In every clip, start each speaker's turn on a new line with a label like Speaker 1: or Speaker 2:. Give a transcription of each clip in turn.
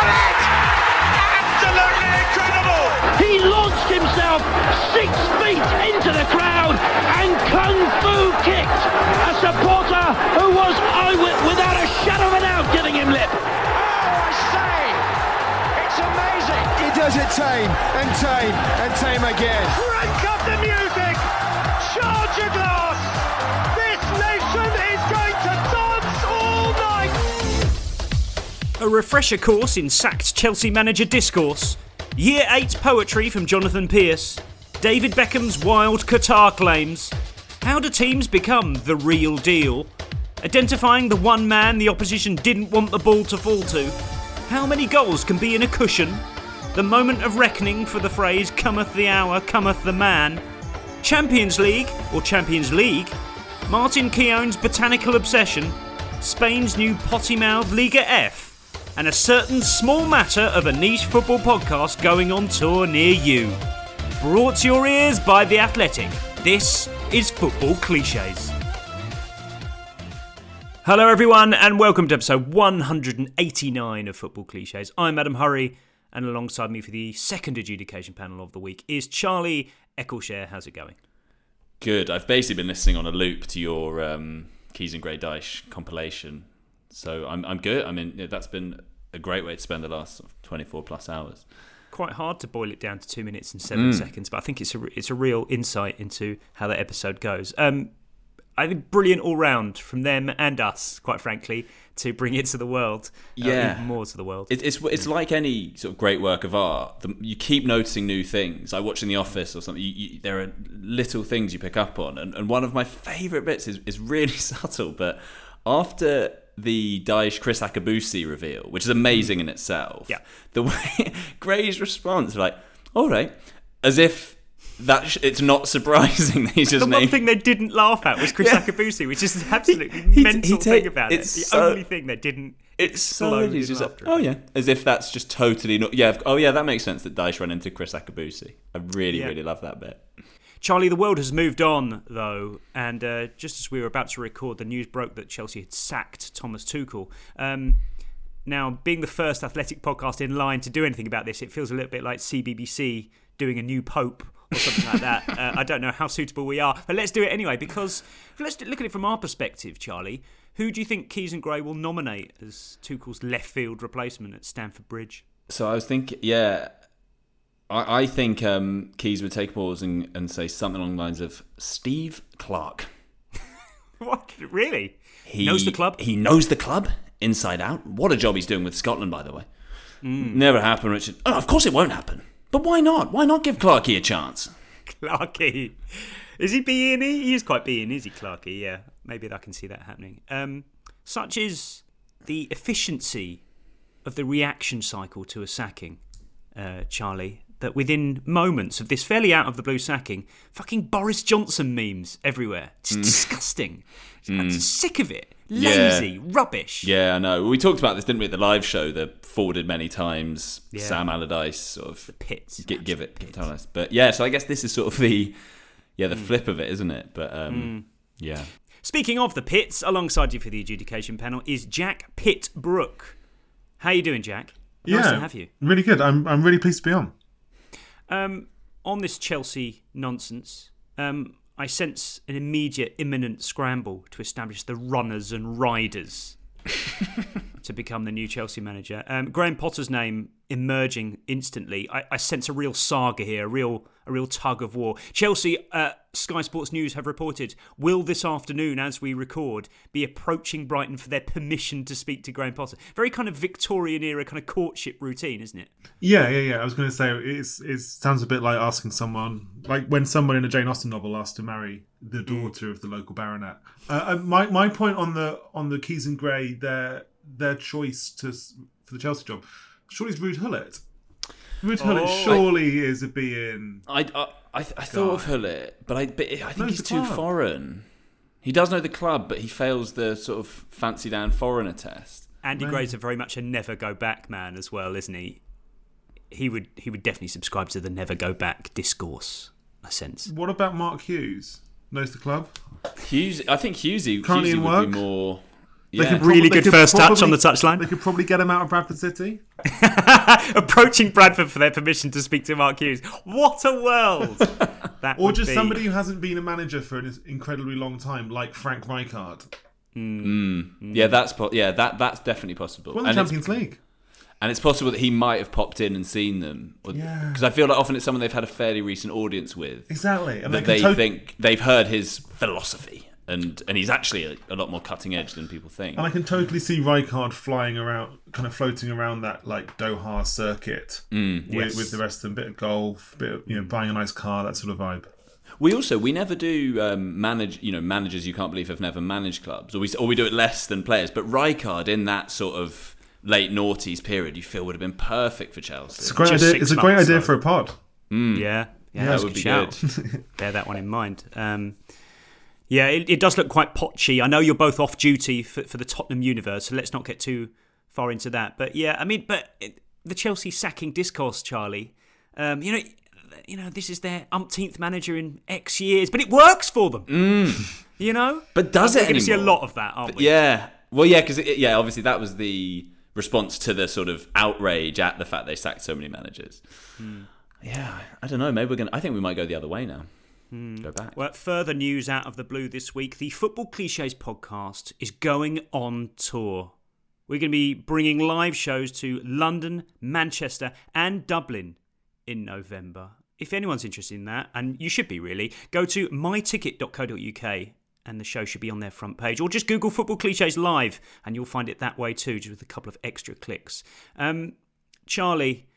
Speaker 1: Done it! Absolutely incredible!
Speaker 2: He launched himself six feet into the crowd and kung fu kicked a supporter who was eyewit- without a shadow of a doubt giving him lip.
Speaker 1: Oh, I say! It's amazing!
Speaker 3: He does it tame and tame and tame again.
Speaker 4: Refresher course in sacked Chelsea manager discourse. Year 8 poetry from Jonathan Pearce. David Beckham's wild Qatar claims. How do teams become the real deal? Identifying the one man the opposition didn't want the ball to fall to. How many goals can be in a cushion? The moment of reckoning for the phrase cometh the hour, cometh the man. Champions League, or Champions League. Martin Keown's botanical obsession. Spain's new potty mouthed Liga F and a certain small matter of a niche football podcast going on tour near you. Brought to your ears by The Athletic, this is Football Cliches. Hello, everyone, and welcome to episode 189 of Football Cliches. I'm Adam Hurrey, and alongside me for the second adjudication panel of the week is Charlie Eccleshare. How's it going?
Speaker 5: Good. I've basically been listening on a loop to your um, Keys and Gray Dyche compilation, so I'm I'm good. I mean, that's been a great way to spend the last 24 plus hours.
Speaker 4: Quite hard to boil it down to two minutes and seven
Speaker 5: Mm.
Speaker 4: seconds, but I think it's a it's a real insight into how that episode goes. Um, I think brilliant all round from them and us, quite frankly, to bring it to the world. uh,
Speaker 5: Yeah.
Speaker 4: even more to the world.
Speaker 5: It, it's it's like any sort of great work of art. The, you keep noticing new things. Like watching The Office or something. You, you, there are little things you pick up on, and, and one of my favourite bits is, is really subtle. But after the Daesh Chris Akabusi reveal, which is amazing mm. in itself,
Speaker 4: Yeah.
Speaker 5: the way Gray's response, like, all right, as if that sh- it's not surprising that he's just
Speaker 4: the one thing they didn't laugh at was Chris
Speaker 5: Yeah.
Speaker 4: Akabusi, which is absolutely
Speaker 5: he-
Speaker 4: mental
Speaker 5: he ta-
Speaker 4: thing about it. The
Speaker 5: so-
Speaker 4: only thing they didn't
Speaker 5: It's so. He's just like, oh yeah, as if that's just totally not. Yeah, oh yeah, that makes sense that Daesh ran into Chris Akabusi. I really,
Speaker 4: Yeah.
Speaker 5: really love that bit.
Speaker 4: Charlie, the world has moved on, though, and uh, just as we were about to record, the news broke that Chelsea had sacked Thomas Tuchel. Um, now, being the first athletic podcast in line to do anything about this, it feels a little bit like CBBC doing a new pope or something like that. Uh, I don't know how suitable we are, but let's do it anyway because let's look at it from our perspective, Charlie. Who do you think Keys and Gray will nominate as Tuchel's left field replacement at Stamford Bridge?
Speaker 5: So I was thinking, yeah, I, I think um, Keys would take a pause and, and say something along the lines of Steve Clarke.
Speaker 4: What? Really?
Speaker 5: He
Speaker 4: Knows the club?
Speaker 5: He knows the club inside out. What a job he's doing with Scotland, by the way.
Speaker 4: Hmm.
Speaker 5: Never happen, Richard. Oh, of course it won't happen. But why not? Why not give Clarkey a chance?
Speaker 4: Clarky. Is he being? He is quite being, is he, Clarky? Yeah, maybe I can see that happening. Um, such is the efficiency of the reaction cycle to a sacking, uh, Charlie, that within moments of this fairly out of the blue sacking, fucking Boris Johnson memes everywhere. It's mm. disgusting. I'm mm. sick of it. Lazy, rubbish.
Speaker 5: Yeah, I know. We talked about this, didn't we, at the live show? The forwarded many times.
Speaker 4: Yeah.
Speaker 5: Sam Allardyce sort of the
Speaker 4: Pits.
Speaker 5: gi- give it, give it to us. But yeah, so I guess this is sort of the yeah the mm. flip of it, isn't it? But um, yeah,
Speaker 4: Speaking of the pits, alongside you for the adjudication panel is Jack Pitt-Brooke. How you doing, Jack? Nice
Speaker 6: yeah,
Speaker 4: to have you.
Speaker 6: really good. I'm I'm really pleased to be on.
Speaker 4: Um, on this Chelsea nonsense, um, I sense an immediate, imminent scramble to establish the runners and riders to become the new Chelsea manager. Um, Graham Potter's name emerging instantly. I, I sense a real saga here, a real, a real tug of war. Chelsea, uh, Sky Sports News have reported, will this afternoon, as we record, be approaching Brighton for their permission to speak to Graham Potter. Very kind of Victorian era kind of courtship routine, isn't it?
Speaker 6: Yeah, yeah, yeah. I was going to say it's it sounds a bit like asking someone like when someone in a Jane Austen novel asks to marry the daughter of the local baronet. Uh, uh, my my point on the on the Keys and Gray their their choice to for the Chelsea job surely is Ruud Gullit. Ruud Gullit
Speaker 4: Oh.
Speaker 6: surely is a being.
Speaker 5: I I, I, I thought of Gullit, but I but I think
Speaker 6: Knows
Speaker 5: he's too foreign. He does know the club, but he fails the sort of fancy down foreigner test.
Speaker 4: Andy Gray's a very much a never go back man as well, isn't he? He would he would definitely subscribe to the never go back discourse. I sense.
Speaker 6: What about Mark Hughes? Knows the club.
Speaker 5: Hughes, I think Hughesy,
Speaker 6: Currently
Speaker 5: Hughesy
Speaker 6: in
Speaker 5: would
Speaker 6: work?
Speaker 5: be more.
Speaker 6: They
Speaker 5: Yeah,
Speaker 6: could
Speaker 4: Really
Speaker 6: prob- they
Speaker 4: good
Speaker 6: could
Speaker 4: first touch on
Speaker 6: probably-
Speaker 4: the touchline.
Speaker 6: They could probably get him out of Bradford City.
Speaker 4: Approaching Bradford for their permission to speak to Mark Hughes. What a world! That
Speaker 6: Or just
Speaker 4: be-
Speaker 6: somebody who hasn't been a manager for an incredibly long time, like Frank Rijkaard. Hmm. Hmm. Hmm.
Speaker 5: yeah, that's po- yeah, that that's definitely possible.
Speaker 6: Won the
Speaker 5: And it's-
Speaker 6: Champions League.
Speaker 5: And it's possible that he might have popped in and seen them.
Speaker 6: Yeah.
Speaker 5: Because I feel like often it's someone they've had a fairly recent audience with.
Speaker 6: Exactly. And
Speaker 5: that
Speaker 6: they
Speaker 5: they
Speaker 6: to-
Speaker 5: think they've heard his philosophy. And, and he's actually a, a lot more cutting edge than people think.
Speaker 6: And I can totally see Rijkaard flying around, kind of floating around that like Doha circuit with,
Speaker 4: Yes.
Speaker 6: with the rest of them. A bit of golf, bit of, you know, buying a nice car, that sort of vibe.
Speaker 5: We also we never do um, manage you know managers you can't believe have never managed clubs or we or we do it less than players. But Rijkaard in that sort of late noughties period you feel would have been perfect for Chelsea.
Speaker 6: It's a great
Speaker 4: Just
Speaker 6: idea.
Speaker 4: six
Speaker 6: It's a great idea
Speaker 4: though.
Speaker 6: for a pod.
Speaker 4: Yeah, yeah,
Speaker 6: that
Speaker 4: that's a
Speaker 5: would
Speaker 4: good
Speaker 5: be
Speaker 4: shout. Bear that one in mind. Um, yeah, it, it does look quite potchy. I know you're both off duty for, for the Tottenham universe, so let's not get too far into that. But yeah, I mean, but it, the Chelsea sacking discourse, Charlie. Um, you know, you know, this is their umpteenth manager in X years, but it works for them. You know,
Speaker 5: But does
Speaker 4: We're
Speaker 5: it
Speaker 4: going to see a lot of that, aren't
Speaker 5: But
Speaker 4: we?
Speaker 5: yeah. Well, yeah, because yeah, obviously that was the response to the sort of outrage at the fact they sacked so many managers.
Speaker 4: Hmm.
Speaker 5: Yeah, I don't know. Maybe we're gonna. I think we might go the other way now. Go back.
Speaker 4: Well, further news out of the blue this week the Football Cliches podcast is going on tour. We're going to be bringing live shows to London, Manchester, and Dublin in November. If anyone's interested in that, and you should be really, go to myticket.co.uk and the show should be on their front page. Or just Google Football Cliches Live and you'll find it that way too, just with a couple of extra clicks. Um, Charlie,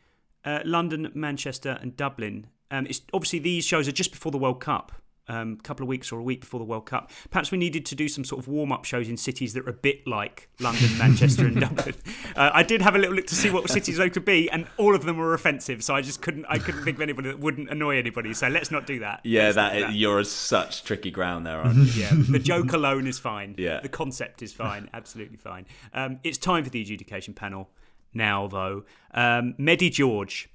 Speaker 4: uh, London, Manchester, and Dublin. Um, it's obviously these shows are just before the World Cup, um, a couple of weeks or a week before the World Cup. Perhaps we needed to do some sort of warm up shows in cities that are a bit like London, Manchester, and Dublin. Uh, I did have a little look to see what cities they could be, and all of them were offensive. So I just couldn't, I couldn't think of anybody that wouldn't annoy anybody. So let's not do that.
Speaker 5: Yeah,
Speaker 4: Let's
Speaker 5: that,
Speaker 4: do
Speaker 5: you're such tricky ground there, aren't you?
Speaker 4: yeah, the joke alone is fine.
Speaker 5: Yeah.
Speaker 4: The concept is fine. Absolutely fine. Um, it's time for the adjudication panel now, though. Um, Medi George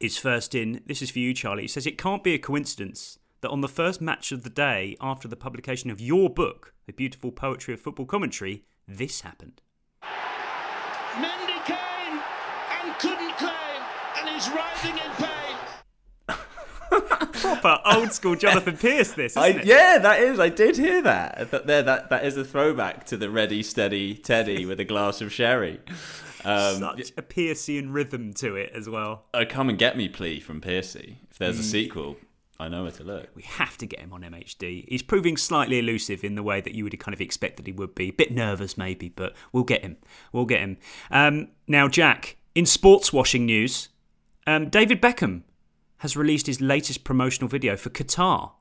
Speaker 4: is first in. This is for you, Charlie. He says it can't be a coincidence that on the first match of the day after the publication of your book, The Beautiful Poetry of Football Commentary, this happened.
Speaker 1: Mendy came and couldn't claim, and he's writhing in pain.
Speaker 4: Proper old school Jonathan Pearce, this, isn't
Speaker 5: I,
Speaker 4: it?
Speaker 5: yeah, that is. I did hear that. That there, that that is a throwback to the ready, steady Teddy with a glass of sherry. Um,
Speaker 4: Such a Piercean rhythm to it as well.
Speaker 5: a come and get me plea from Piercy. If there's a sequel, I know where to look.
Speaker 4: We have to get him on MHD. He's proving slightly elusive in the way that you would kind of expect that he would be. A bit nervous, maybe, but we'll get him. We'll get him. Um, now, Jack, in sports washing news, um, David Beckham has released his latest promotional video for Qatar,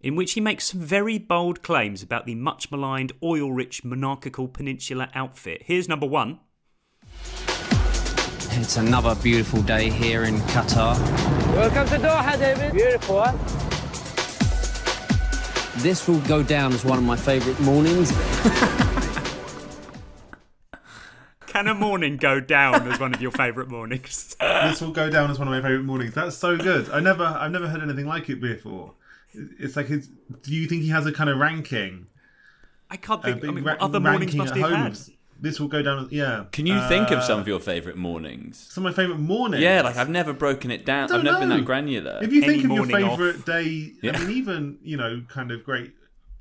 Speaker 4: in which he makes some very bold claims about the much maligned, oil rich monarchical peninsula outfit. Here's number one.
Speaker 7: It's another beautiful day here in Qatar.
Speaker 8: Welcome to Doha, David. Beautiful, huh?
Speaker 7: This will go down as one of my favourite mornings.
Speaker 4: Can a morning go down as one of your favourite mornings?
Speaker 6: this will go down as one of my favorite mornings. That's so good. I never, I've never heard anything like it before. It's like his. Do you think he has a kind of ranking?
Speaker 4: I can't uh, think.
Speaker 6: A
Speaker 4: I
Speaker 6: big
Speaker 4: mean,
Speaker 6: ra-
Speaker 4: what other mornings
Speaker 6: ranking
Speaker 4: must
Speaker 6: at
Speaker 4: he have
Speaker 6: home
Speaker 4: had?
Speaker 6: Of- This will go down. Yeah.
Speaker 5: Can you think of
Speaker 6: Uh,
Speaker 5: some of your favourite mornings?
Speaker 6: Some of my favourite mornings.
Speaker 5: Yeah, like I've never broken it down.
Speaker 6: Don't
Speaker 5: I've never been
Speaker 6: know.
Speaker 5: that granular.
Speaker 6: If you think
Speaker 4: Any
Speaker 6: of your
Speaker 4: morning off.
Speaker 6: favourite day,
Speaker 5: Yeah.
Speaker 6: I mean, even you know, kind of great,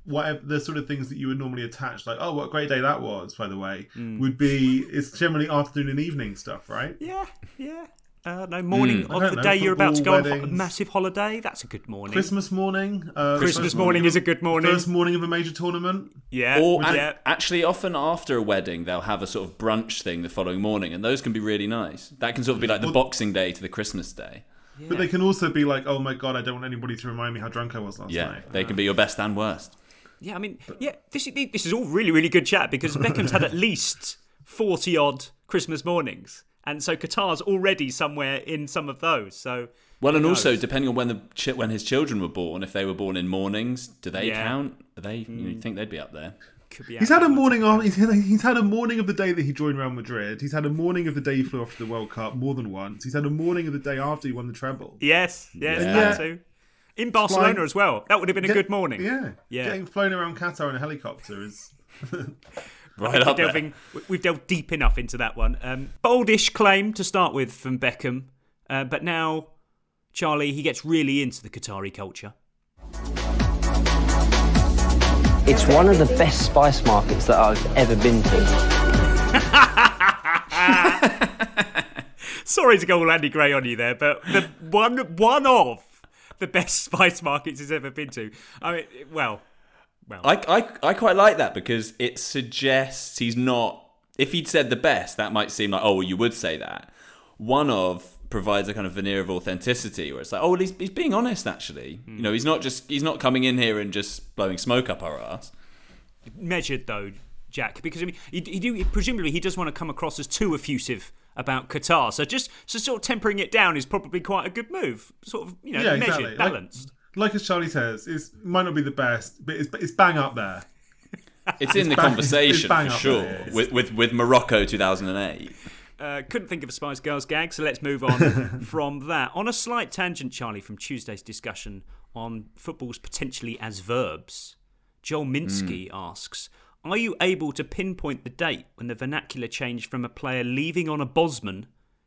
Speaker 6: whatever the sort of things that you would normally attach, like, oh, what a great day that was, by the way,
Speaker 4: Mm.
Speaker 6: would be it's generally afternoon and evening stuff, right?
Speaker 4: Yeah, yeah. Uh, no morning
Speaker 6: Mm.
Speaker 4: Of the
Speaker 6: know,
Speaker 4: day you're about to go
Speaker 6: football,
Speaker 4: on a massive holiday. That's a good morning.
Speaker 6: Christmas morning. Uh,
Speaker 4: Christmas
Speaker 6: first
Speaker 4: morning
Speaker 6: of-
Speaker 4: is a good morning.
Speaker 6: First morning of a major tournament.
Speaker 4: Yeah,
Speaker 5: Or
Speaker 4: yeah.
Speaker 5: actually, often after a wedding, they'll have a sort of brunch thing the following morning, and those can be really nice. That can sort of be like the Boxing Day to the Christmas Day.
Speaker 6: But they can also be like, oh my god, I don't want anybody to remind me how drunk I was last
Speaker 5: Yeah,
Speaker 6: night.
Speaker 5: they can be your best and worst.
Speaker 4: Yeah, I mean, yeah, this is this is all really really good chat because Beckham's had at least forty odd Christmas mornings, and so Qatar's already somewhere in some of those. So
Speaker 5: Well,
Speaker 4: who
Speaker 5: and also depending on when the chi- when his children were born, if they were born in mornings, do they
Speaker 4: Yeah.
Speaker 5: count? Are they? You know, you think they'd be up there?
Speaker 4: could be
Speaker 6: He's had a morning on. He's had, he's had a morning of the day that he joined Real Madrid. He's had a morning of the day he flew off to the World Cup more than once. He's had a morning of the day after he won the treble.
Speaker 4: Yes, yes,
Speaker 6: Yeah.
Speaker 4: that too. In Barcelona
Speaker 6: Flying-
Speaker 4: as well. That would have been a
Speaker 6: Get-
Speaker 4: good morning.
Speaker 6: Yeah,
Speaker 4: Yeah.
Speaker 6: Getting flown around Qatar in a helicopter is.
Speaker 5: Right
Speaker 4: We're
Speaker 5: up there.
Speaker 4: delving, we- we've delved deep enough into that one. Um, boldish claim to start with from Beckham, uh, but now Charlie he gets really into the Qatari culture.
Speaker 8: It's one of the best spice markets that I've ever been to.
Speaker 4: Sorry to go all Andy Gray on you there, but the one one of the best spice markets he's ever been to. I mean, well, well,
Speaker 5: I, I, I quite like that because it suggests he's not. If he'd said the best, that might seem like, oh, well, you would say that. One of provides a kind of veneer of authenticity where it's like, oh, well, he's, he's being honest, actually. Hmm. You know, he's not just he's not coming in here and just blowing smoke up our ass.
Speaker 4: measured though, Jack, because I mean, he, he do presumably he does want to come across as too effusive about Qatar. So just so sort of tempering it down is probably quite a good move. Sort of you know
Speaker 6: yeah,
Speaker 4: measured,
Speaker 6: exactly.
Speaker 4: balanced.
Speaker 6: Like, like as Charlie says, it might not be the best, but it's, it's bang up there.
Speaker 5: It's in the
Speaker 6: bang-
Speaker 5: conversation
Speaker 6: it's bang
Speaker 5: for sure
Speaker 6: there, yeah.
Speaker 5: with, with with Morocco 2008.
Speaker 4: Uh, couldn't think of a Spice Girls gag, so let's move on from that. On a slight tangent, Charlie, from Tuesday's discussion on footballs potentially as verbs, Joel Minsky asks Are you able to pinpoint the date when the vernacular changed from a player leaving on a Bosman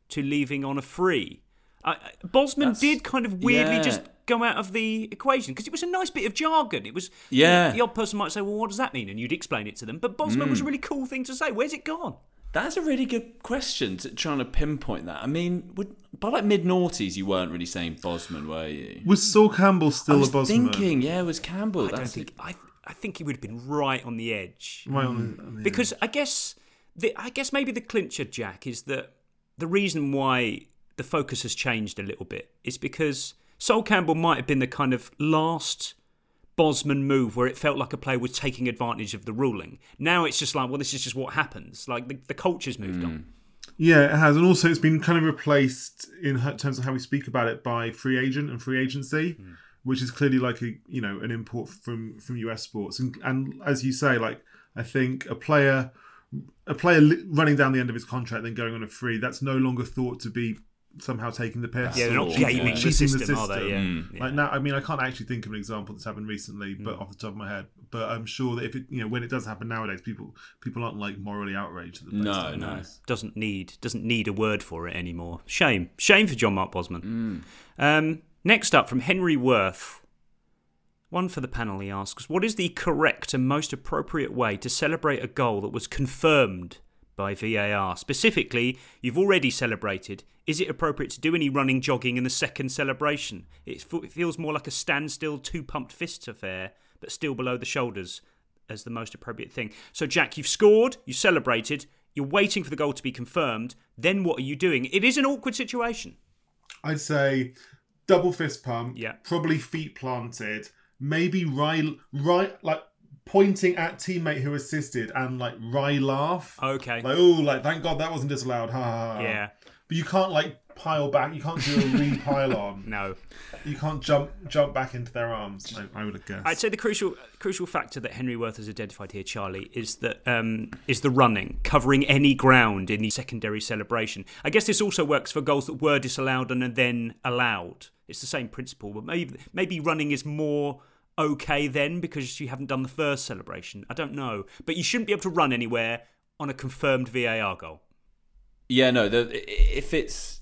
Speaker 4: to leaving on a free? Uh, Bosman
Speaker 5: That's-
Speaker 4: did kind of weirdly
Speaker 5: yeah.
Speaker 4: just go out of the equation because it was a nice bit of jargon. It was
Speaker 5: Yeah.
Speaker 4: The, the odd person might say, "Well, what does that mean?" And you'd explain it to them. But Bosman was a hmm. really cool thing to say. Where's it gone?
Speaker 5: That's a really good question to trying to pinpoint that. I mean, would, by like mid noughties, you weren't really saying Bosman, were you?
Speaker 6: Was Sol Campbell
Speaker 5: I
Speaker 6: still
Speaker 5: was
Speaker 6: a Bosman?
Speaker 5: thinking, yeah, it was Campbell.
Speaker 4: I don't
Speaker 5: That's
Speaker 4: think I. I think he would have been right on the edge.
Speaker 6: Right on the- hmm. on the
Speaker 4: because I guess the I guess maybe the clincher, Jack, is that the reason why the focus has changed a little bit is because Sol Campbell might have been the kind of last Bosman move where it felt like a player was taking advantage of the ruling. Now it's just like, well, this is just what happens. Like the, the culture's moved on.
Speaker 6: Yeah, it has, and also it's been kind of replaced in terms of how we speak about it by free agent and free agency, hmm. which is clearly like a you know an import from from US sports. And, and as you say, like I think a player a player running down the end of his contract then going on a free that's no longer thought to be somehow taking the piss.
Speaker 4: Yeah, they're not
Speaker 6: or
Speaker 4: gaming the
Speaker 6: cheating
Speaker 4: system, are they? Yeah.
Speaker 5: Mm.
Speaker 6: Like now, I mean, I can't actually think of an example that's happened recently,
Speaker 4: Mm.
Speaker 6: but off the top of my head. But I'm sure that if it, you know, when it does happen nowadays, people people aren't like morally outraged. At the
Speaker 5: No,
Speaker 6: place
Speaker 5: no.
Speaker 4: doesn't need doesn't need a word for it anymore. Shame, shame for Jean-Marc Bosman. Um, next up from Henry Worth. One for the panel. He asks, "What is the correct and most appropriate way to celebrate a goal that was confirmed by VAR? Specifically, you've already celebrated. Is it appropriate to do any running, jogging in the second celebration? It, f- it feels more like a standstill, two pumped fists affair, but still below the shoulders." As the most appropriate thing. So, Jack, you've scored, you celebrated, you're waiting for the goal to be confirmed. Then what are you doing? It is an awkward situation.
Speaker 6: I'd say double fist pump.
Speaker 4: Yeah.
Speaker 6: Probably feet planted. Maybe right, right, like pointing at teammate who assisted and like wry laugh.
Speaker 4: Okay.
Speaker 6: Like oh, like thank God that wasn't disallowed. Ha ha ha.
Speaker 4: Yeah.
Speaker 6: but you can't like pile back. You can't do a repile on.
Speaker 4: no,
Speaker 6: you can't jump jump back into their arms. I, I would have guessed.
Speaker 4: I'd say the crucial crucial factor that Henry Worth has identified here, Charlie, is that um, is the running, covering any ground in the secondary celebration. I guess this also works for goals that were disallowed and are then allowed. It's the same principle, but maybe maybe running is more okay then because you haven't done the first celebration. I don't know, but you shouldn't be able to run anywhere on a confirmed VAR goal.
Speaker 5: Yeah, no. The, if it's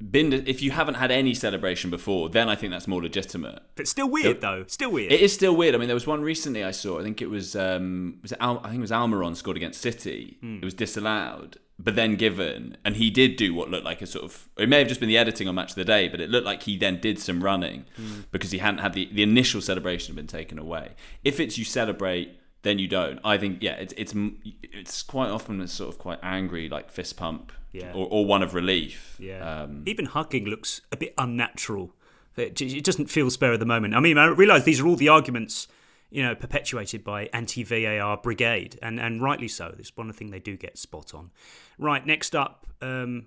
Speaker 5: been if you haven't had any celebration before, then I think that's more legitimate.
Speaker 4: But still weird though. Still weird.
Speaker 5: It is still weird. I mean, there was one recently I saw. I think it was um, was it Al, I think it was Almiron scored against City.
Speaker 4: Mm.
Speaker 5: It was disallowed, but then given, and he did do what looked like a sort of. It may have just been the editing on Match of the Day, but it looked like he then did some running
Speaker 4: Mm.
Speaker 5: because he hadn't had the the initial celebration had been taken away. If it's you celebrate. Then you don't. I think, yeah, it's it's it's quite often it's sort of quite angry, like fist pump,
Speaker 4: Yeah.
Speaker 5: or, or one of relief.
Speaker 4: Yeah.
Speaker 5: Um,
Speaker 4: Even hugging looks a bit unnatural. It, it doesn't feel spare at the moment. I mean, I realise these are all the arguments, you know, perpetuated by anti VAR brigade, and, and rightly so. This is one thing they do get spot on. Right, next up, um,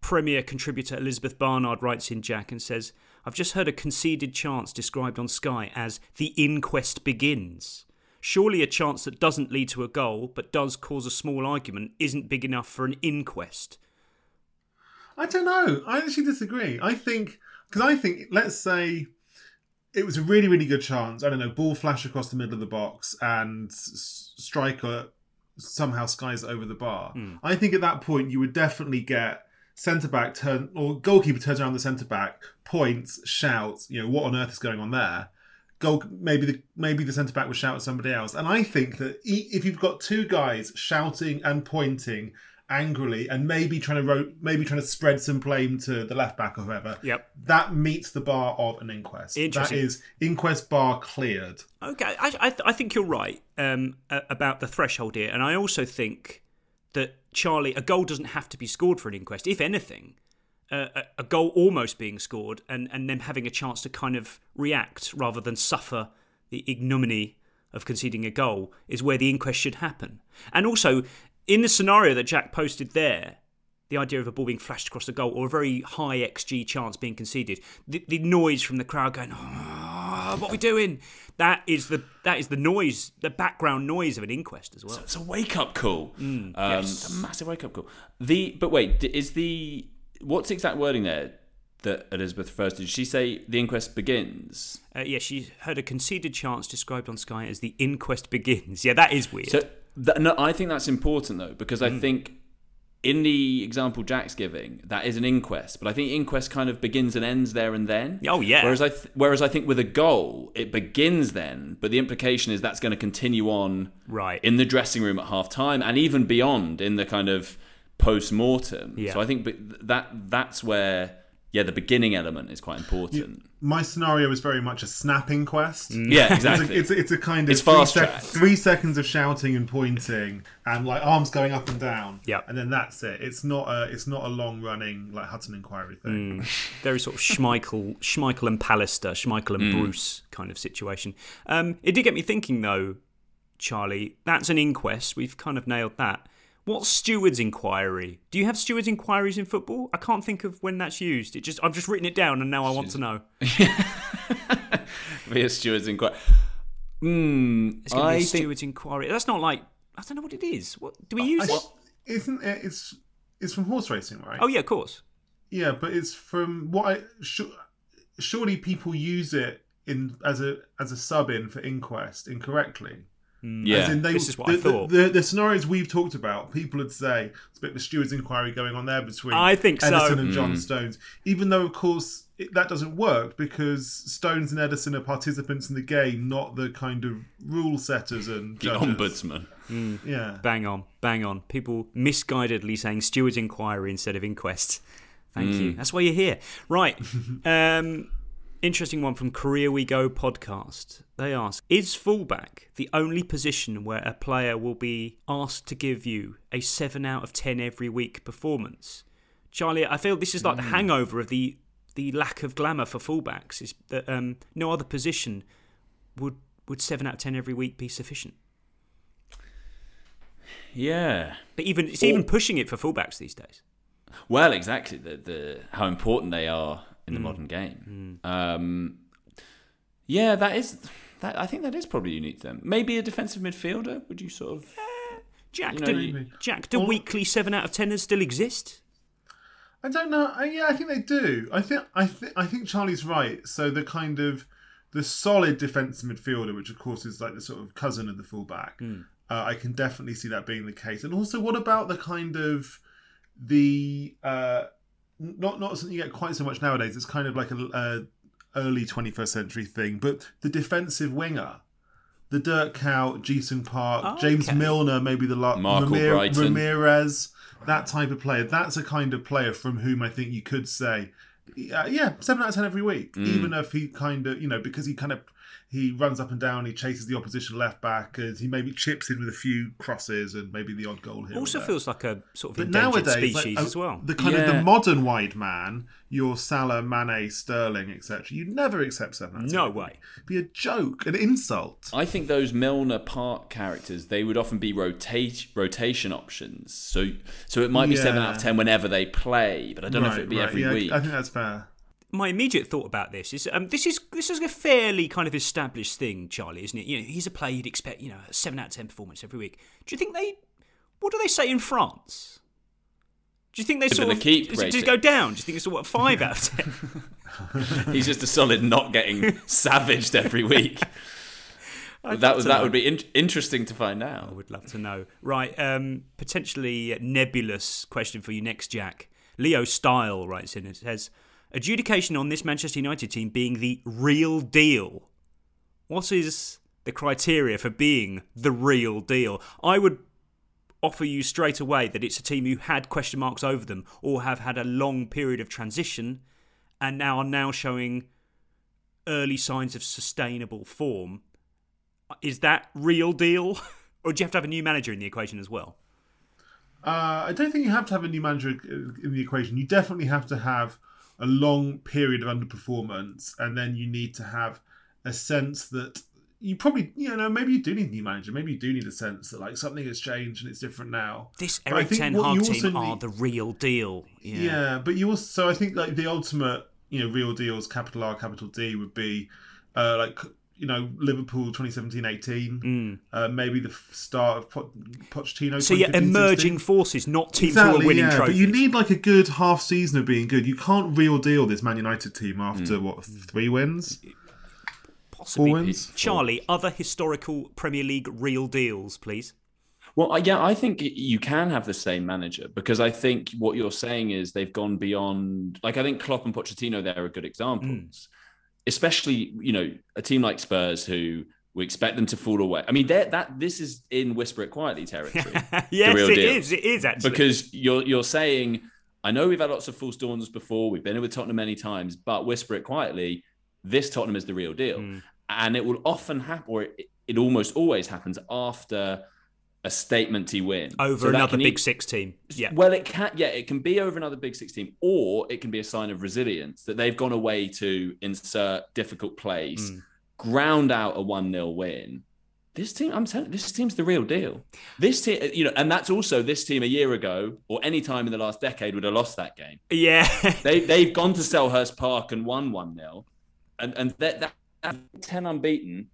Speaker 4: Premier contributor Elizabeth Barnard writes in Jack and says, I've just heard a conceded chance described on Sky as the inquest begins. Surely a chance that doesn't lead to a goal but does cause a small argument isn't big enough for an inquest.
Speaker 6: I don't know. I actually disagree. I think because I think let's say it was a really really good chance. I don't know, ball flash across the middle of the box and s- striker somehow skies over the bar.
Speaker 4: Hmm.
Speaker 6: I think at that point you would definitely get centre back turn or goalkeeper turns around the centre back, points, shouts. You know what on earth is going on there? Goal maybe the maybe the centre back would shout at somebody else. And I think that if you've got two guys shouting and pointing angrily and maybe trying to ro- maybe trying to spread some blame to the left back or whoever.
Speaker 4: Yep.
Speaker 6: That meets the bar of an inquest. That is inquest bar cleared.
Speaker 4: Okay, I, I, I think you're right um, about the threshold here, and I also think that Charlie, a goal doesn't have to be scored for an inquest. If anything, a, a goal almost being scored and, and them having a chance to kind of react rather than suffer the ignominy of conceding a goal is where the inquest should happen. And also, in the scenario that Jack posted there, the idea of a ball being flashed across the goal or a very high XG chance being conceded, the, the noise from the crowd going, "Ah, what are we doing? That is the that is the noise, the background noise of an inquest as well.
Speaker 5: It's a wake up call. um,
Speaker 4: yes.
Speaker 5: It's a massive wake up call. The but wait, is the what's the exact wording there that Elizabeth refers to? Did she say the inquest begins?
Speaker 4: Uh, yeah, she heard a conceded chance described on Sky as the inquest begins. Yeah, that is weird.
Speaker 5: So that, no, I think that's important though because I think in the example Jack's giving, that is an inquest, but I think inquest kind of begins and ends there and then.
Speaker 4: Oh, yeah.
Speaker 5: Whereas I th- whereas I think with a goal, it begins then, but the implication is that's going to continue on
Speaker 4: Right.
Speaker 5: in the dressing room at half time and even beyond in the kind of post mortem.
Speaker 4: Yeah.
Speaker 5: So I think that that's where yeah the beginning element is quite important.
Speaker 6: My scenario is very much a snapping quest. Mm.
Speaker 5: Yeah, exactly.
Speaker 6: It's a, it's a, it's a kind of
Speaker 5: It's
Speaker 6: three,
Speaker 5: fast
Speaker 6: sec- three seconds of shouting and pointing and like arms going up and down.
Speaker 4: Yeah.
Speaker 6: and then that's it. It's not a it's not a long running like Hutton Inquiry thing. Mm.
Speaker 4: very sort of Schmeichel, Schmeichel and Pallister, Schmeichel and mm. Bruce kind of situation. Um, it did get me thinking, though, Charlie. That's an inquest. We've kind of nailed that. What's steward's inquiry? Do you have steward's inquiries in football? I can't think of when that's used. It just I've just written it down, and now I want to know.
Speaker 5: Via stewards inquiry. Hmm.
Speaker 4: It's going to be
Speaker 5: I
Speaker 4: a
Speaker 5: think
Speaker 4: steward's inquiry. That's not like I don't know what it is. What do we use
Speaker 6: I-
Speaker 4: it?
Speaker 6: Isn't it? It's it's from horse racing, right?
Speaker 4: Oh yeah, of course.
Speaker 6: Yeah, but it's from what I su- surely people use it in as a as a sub in for inquest incorrectly.
Speaker 5: Yeah.
Speaker 6: As in they,
Speaker 4: This is what
Speaker 6: the,
Speaker 4: I thought.
Speaker 6: The, the, the scenarios we've talked about, people would say it's a bit of a steward's inquiry going on there between
Speaker 4: I think so.
Speaker 6: Ederson and John
Speaker 5: Mm.
Speaker 6: Stones. Even though, of course, it, that doesn't work because Stones and Ederson are participants in the game, not the kind of rule setters and
Speaker 5: the
Speaker 6: judges.
Speaker 5: ombudsman.
Speaker 6: Yeah.
Speaker 4: Bang on, bang on. People misguidedly saying steward's inquiry instead of inquest. Thank you. That's why you're here. Right. um, interesting one from Korea We Go podcast. They ask Is fullback the only position where a player will be asked to give you a 7 out of 10 every week performance? Charlie, I feel this is like the hangover of the, the lack of glamour for fullbacks, is that um, no other position would, would 7 out of 10 every week be sufficient.
Speaker 5: Yeah.
Speaker 4: But even it's even pushing it for fullbacks these days.
Speaker 5: Well, exactly. The, the how important they are in the
Speaker 4: Mm.
Speaker 5: modern game. Um, yeah, that is. That I think that is probably unique to them. Maybe a defensive midfielder. Would you sort of?
Speaker 4: Jack,
Speaker 5: You know,
Speaker 4: do,
Speaker 5: you-
Speaker 4: Jack, do weekly seven out of teners still exist?
Speaker 6: I don't know. I, yeah, I think they do. I think I think I think Charlie's right. So the kind of the solid defensive midfielder, which of course is like the sort of cousin of the fullback,
Speaker 4: Hmm.
Speaker 6: uh, I can definitely see that being the case. And also, what about the kind of the uh, not not something you get quite so much nowadays. It's kind of like a, a early 21st century thing, but the defensive winger. The Dirk Kuyt, Ji-sung Park,
Speaker 4: Oh,
Speaker 6: James
Speaker 4: okay.
Speaker 6: Milner, maybe the la-
Speaker 5: Mark
Speaker 6: Ramir- Ramirez, that type of player. That's a kind of player from whom I think you could say, yeah, yeah seven out of ten every week.
Speaker 5: Mm.
Speaker 6: Even if he kind of, you know, because he kind of he runs up and down, he chases the opposition left back, and he maybe chips in with a few crosses and maybe the odd goal here. or
Speaker 4: Also
Speaker 6: there.
Speaker 4: feels like a sort of
Speaker 6: But
Speaker 4: endangered
Speaker 6: nowadays,
Speaker 4: species
Speaker 6: like,
Speaker 4: as well.
Speaker 6: The kind of the modern wide man, your Salah, Mane, Sterling, etc. You'd never accept seven. out of 10
Speaker 4: No
Speaker 6: every
Speaker 4: way.
Speaker 6: week. Be a joke, an insult.
Speaker 5: I think those Milner Park characters they would often be rotate rotation options. So so it might be seven out of ten whenever they play, but I don't know if it'd be
Speaker 6: right,
Speaker 5: every
Speaker 6: yeah,
Speaker 5: week.
Speaker 6: I think that's fair.
Speaker 4: My immediate thought about this is um, this is this is a fairly kind of established thing, Charlie, isn't it? You know, he's a player you'd expect, you know, a seven out of ten performance every week. Do you think they? What do they say in France? Do you think they sort of
Speaker 5: keep
Speaker 4: does it, does it go down? Do you think it's what five out of ten?
Speaker 5: He's just a solid not getting savaged every week.
Speaker 4: I'd
Speaker 5: that
Speaker 4: love
Speaker 5: would that
Speaker 4: know.
Speaker 5: would be in- interesting to find out.
Speaker 4: I would love to know. Right, um, potentially nebulous question for you next, Jack. Leo Style writes in and says, adjudication on this Manchester United team being the real deal. What is the criteria for being the real deal? I would offer you straight away that it's a team who had question marks over them or have had a long period of transition and now are now showing early signs of sustainable form. Is that real deal? or do you have to have a new manager in the equation as well?
Speaker 6: Uh, I don't think you have to have a new manager in the equation. You definitely have to have a long period of underperformance, and then you need to have a sense that you probably, you know, maybe you do need a new manager. Maybe you do need a sense that like something has changed and it's different now.
Speaker 4: This
Speaker 6: Erik
Speaker 4: Ten Hag team are
Speaker 6: need-
Speaker 4: the real deal.
Speaker 6: Yeah.
Speaker 4: Yeah.
Speaker 6: but you also so I think like the ultimate, you know, real deals, capital R, capital D would be uh, like you know Liverpool 2017-18, uh, maybe the start of po- Pochettino.
Speaker 4: Mm. So yeah,
Speaker 6: 2015-16.
Speaker 4: emerging forces, not teams
Speaker 6: exactly,
Speaker 4: who are winning
Speaker 6: yeah,
Speaker 4: trophies.
Speaker 6: But you need like a good half season of being good. You can't real deal this Man United team after
Speaker 4: Mm.
Speaker 6: what three wins?
Speaker 4: Possibly.
Speaker 6: Four wins?
Speaker 4: Charlie, other historical Premier League real deals, please.
Speaker 5: Well, yeah, I think you can have the same manager because I think what you're saying is they've gone beyond. Like I think Klopp and Pochettino there are good examples, especially you know a team like Spurs who we expect them to fall away. I mean, that this is in whisper it quietly territory.
Speaker 4: yes, it
Speaker 5: deal.
Speaker 4: is. It is actually.
Speaker 5: because you're you're saying I know we've had lots of false dawns before. We've been in with Tottenham many times, but whisper it quietly. This Tottenham is the real deal,
Speaker 4: Hmm.
Speaker 5: and it will often happen, or it, it almost always happens after a statementy win
Speaker 4: over
Speaker 5: So
Speaker 4: another Big
Speaker 5: e-
Speaker 4: Six team. Yeah.
Speaker 5: Well, it can. Yeah, it can be over another Big Six team, or it can be a sign of resilience that they've gone away to insert difficult plays,
Speaker 4: Mm.
Speaker 5: ground out a one 0 win. This team, I'm telling, this team's the real deal. This team, you know, and that's also this team a year ago or any time in the last decade would have lost that game.
Speaker 4: Yeah.
Speaker 5: they they've gone to Selhurst Park and won one 0 and and that, that, that ten unbeaten.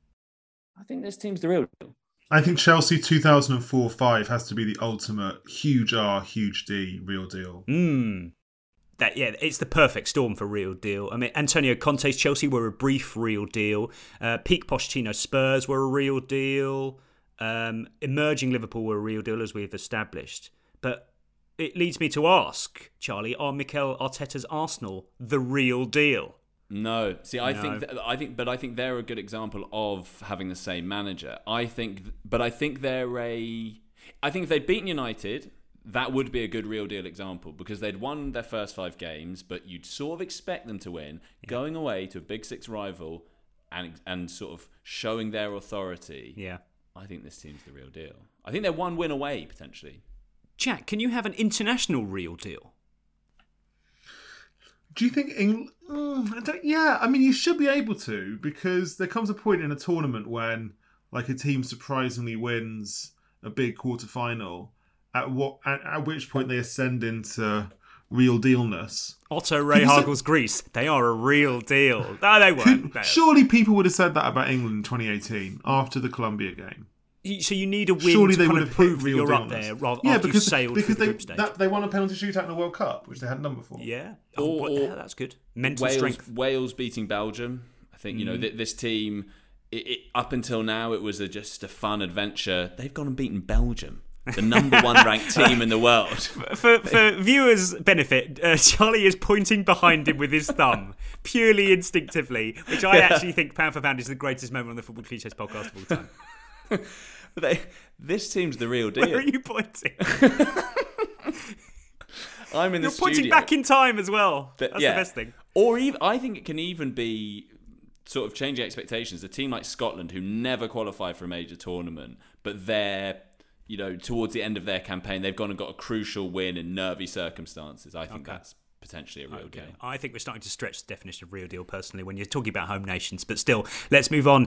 Speaker 5: I think this team's the real deal.
Speaker 6: I think Chelsea 2004-5 has to be the ultimate huge R, huge D, real deal.
Speaker 4: Mm. That yeah, it's the perfect storm for real deal. I mean, Antonio Conte's Chelsea were a brief real deal. Uh, peak Pochettino Spurs were a real deal. Um, emerging Liverpool were a real deal, as we've established. But it leads me to ask, Charlie, are Mikel Arteta's Arsenal the real deal?
Speaker 5: No, see, I
Speaker 4: No.
Speaker 5: think th- I think, but I think they're a good example of having the same manager. I think, but I think they're a. I think if they'd beaten United, that would be a good real deal example because they'd won their first five games, but you'd sort of expect them to win, going away to a Big Six rival, and and sort of showing their authority.
Speaker 4: Yeah.
Speaker 5: I think this team's the real deal. I think they're one win away potentially.
Speaker 4: Jack, can you have an international real deal?
Speaker 6: Do you think England? Mm, yeah, I mean, you should be able to because there comes a point in a tournament when, like, a team surprisingly wins a big quarter final. At what? At, at which point they ascend into real dealness.
Speaker 4: Otto Rehhagel's Greece. They are a real deal. No, they weren't. No.
Speaker 6: Surely people would have said that about England in 2018 after the Colombia game.
Speaker 4: You- So you need a win
Speaker 6: Surely
Speaker 4: to
Speaker 6: they
Speaker 4: kind
Speaker 6: would
Speaker 4: of
Speaker 6: have
Speaker 4: prove that you're up there rather
Speaker 6: yeah,
Speaker 4: after
Speaker 6: because
Speaker 4: you've sailed
Speaker 6: because
Speaker 4: through the
Speaker 6: they
Speaker 4: group stage.
Speaker 6: that, they won a penalty shootout in the World Cup, which they hadn't done before.
Speaker 4: yeah. Oh,
Speaker 5: Or-
Speaker 4: what-
Speaker 5: or
Speaker 4: yeah, that's good. Mental
Speaker 5: Wales,
Speaker 4: strength.
Speaker 5: Wales beating Belgium. I think you know
Speaker 4: Mhm.
Speaker 5: th- this team. It, it, up until now, it was a, just a fun adventure. They've gone and beaten Belgium, the number one ranked team in the world.
Speaker 4: For, for viewers' benefit, uh, Charlie is pointing behind him with his thumb, purely instinctively, which I
Speaker 5: Yeah.
Speaker 4: actually think pound for pound is the greatest moment on the Football Cliches podcast of all time.
Speaker 5: They, this team's the real deal.
Speaker 4: Where are you pointing?
Speaker 5: I'm in the
Speaker 4: You're pointing
Speaker 5: studio.
Speaker 4: back in time as well.
Speaker 5: But,
Speaker 4: That's
Speaker 5: yeah.
Speaker 4: the best thing.
Speaker 5: Or even, I think it can even be sort of changing expectations. A team like Scotland, who never qualify for a major tournament, but they're, you know, towards the end of their campaign, they've gone and got a crucial win in nervy circumstances. I think
Speaker 4: Okay.
Speaker 5: that's potentially a real deal.
Speaker 4: I think we're starting to stretch the definition of real deal personally when you're talking about home nations, but still, let's move on.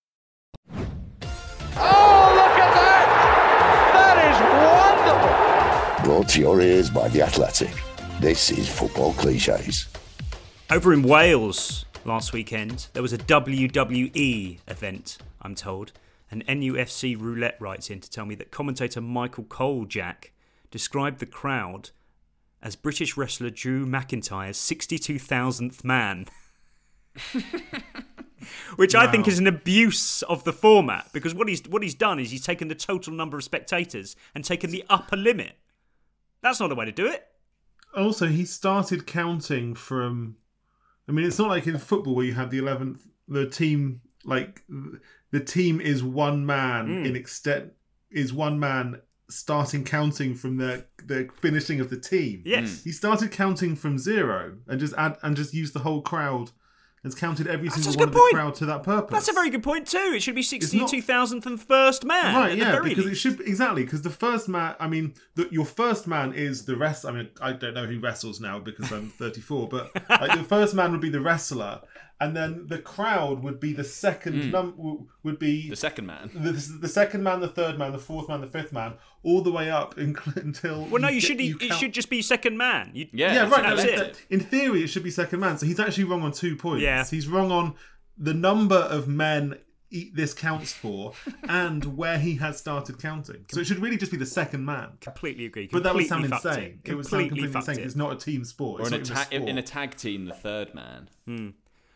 Speaker 9: Brought to your ears by The Athletic. This is Football Cliches.
Speaker 4: Over in Wales last weekend, there was a WWE event, I'm told. And NUFC Roulette writes in to tell me that commentator Michael Cole Jack described the crowd as British wrestler Drew McIntyre's 62,000th man. Which I think is an abuse of the format because what he's what he's done is he's taken the total number of spectators and taken the upper limit. That's not the way to do it.
Speaker 6: Also, he started counting from. I mean, it's not like in football where you have the eleventh, the team like the team is one man
Speaker 4: Mm.
Speaker 6: in extent is one man starting counting from the the finishing of the team.
Speaker 4: Yes.
Speaker 6: he started counting from zero and just add and just used the whole crowd. Has counted every
Speaker 4: That's
Speaker 6: single one of the crowd to that purpose.
Speaker 4: That's a very good point too. It should be
Speaker 6: not-
Speaker 4: 62,000th and first man.
Speaker 6: right yeah because it
Speaker 4: least.
Speaker 6: should exactly because the first man i mean the, your first man is the rest i mean i don't know who wrestles now because i'm 34 but like the first man would be the wrestler and then the crowd would be the second
Speaker 5: Mm.
Speaker 6: num would be
Speaker 5: The second man.
Speaker 6: the, the second man the third man the fourth man the fifth man all the way up in, until
Speaker 4: Well, no, you
Speaker 6: get-
Speaker 4: should. it
Speaker 6: count-
Speaker 4: should just be second man. You,
Speaker 6: yeah, right.
Speaker 4: That's
Speaker 6: no,
Speaker 4: it.
Speaker 6: that- In theory, it should be second man. So he's actually wrong on two points.
Speaker 4: Yeah.
Speaker 6: He's wrong on the number of men this counts for and where he has started counting. So it should really just be the second man.
Speaker 4: Completely agree.
Speaker 6: But that would sound insane.
Speaker 4: It.
Speaker 6: It would sound
Speaker 4: Completely
Speaker 6: completely insane.
Speaker 4: it.
Speaker 6: It's not a team sport.
Speaker 5: Or
Speaker 6: It's
Speaker 5: in a,
Speaker 6: not even
Speaker 5: ta-
Speaker 6: sport.
Speaker 5: in a tag team, the third man.
Speaker 4: Hmm.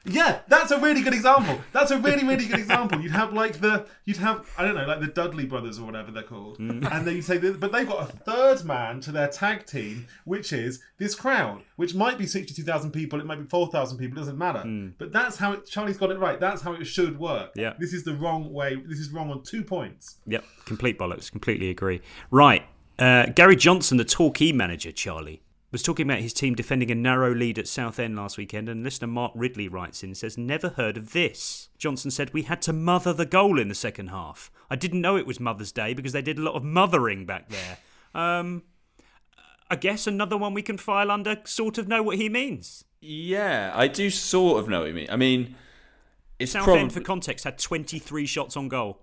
Speaker 6: Yeah, that's a really good example. That's a really, really good example. You'd have like the, you'd have, I don't know, like the Dudley brothers or whatever they're called,
Speaker 4: Mm.
Speaker 6: and then you say, but they've got a third man to their tag team, which is this crowd, which might be sixty-two thousand people, it might be four thousand people, it doesn't matter. But that's how it, Charlie's got it right. That's how it should work.
Speaker 4: Yeah.
Speaker 6: This is the wrong way. This is wrong on two points.
Speaker 4: Yep, complete bollocks. Completely agree. Right, uh, Gary Johnson, the Torquay manager, Charlie, was talking about his team defending a narrow lead at Southend last weekend, and listener Mark Ridley writes in and says, "Never heard of this." Johnson said, "We had to mother the goal in the second half. I didn't know it was Mother's Day because they did a lot of mothering back there." Um, I guess another one we can file under. Sort of know what he means.
Speaker 5: Yeah, I do sort of know what he means. I mean, it's
Speaker 4: Southend,
Speaker 5: probably
Speaker 4: for context, had 23 shots on goal.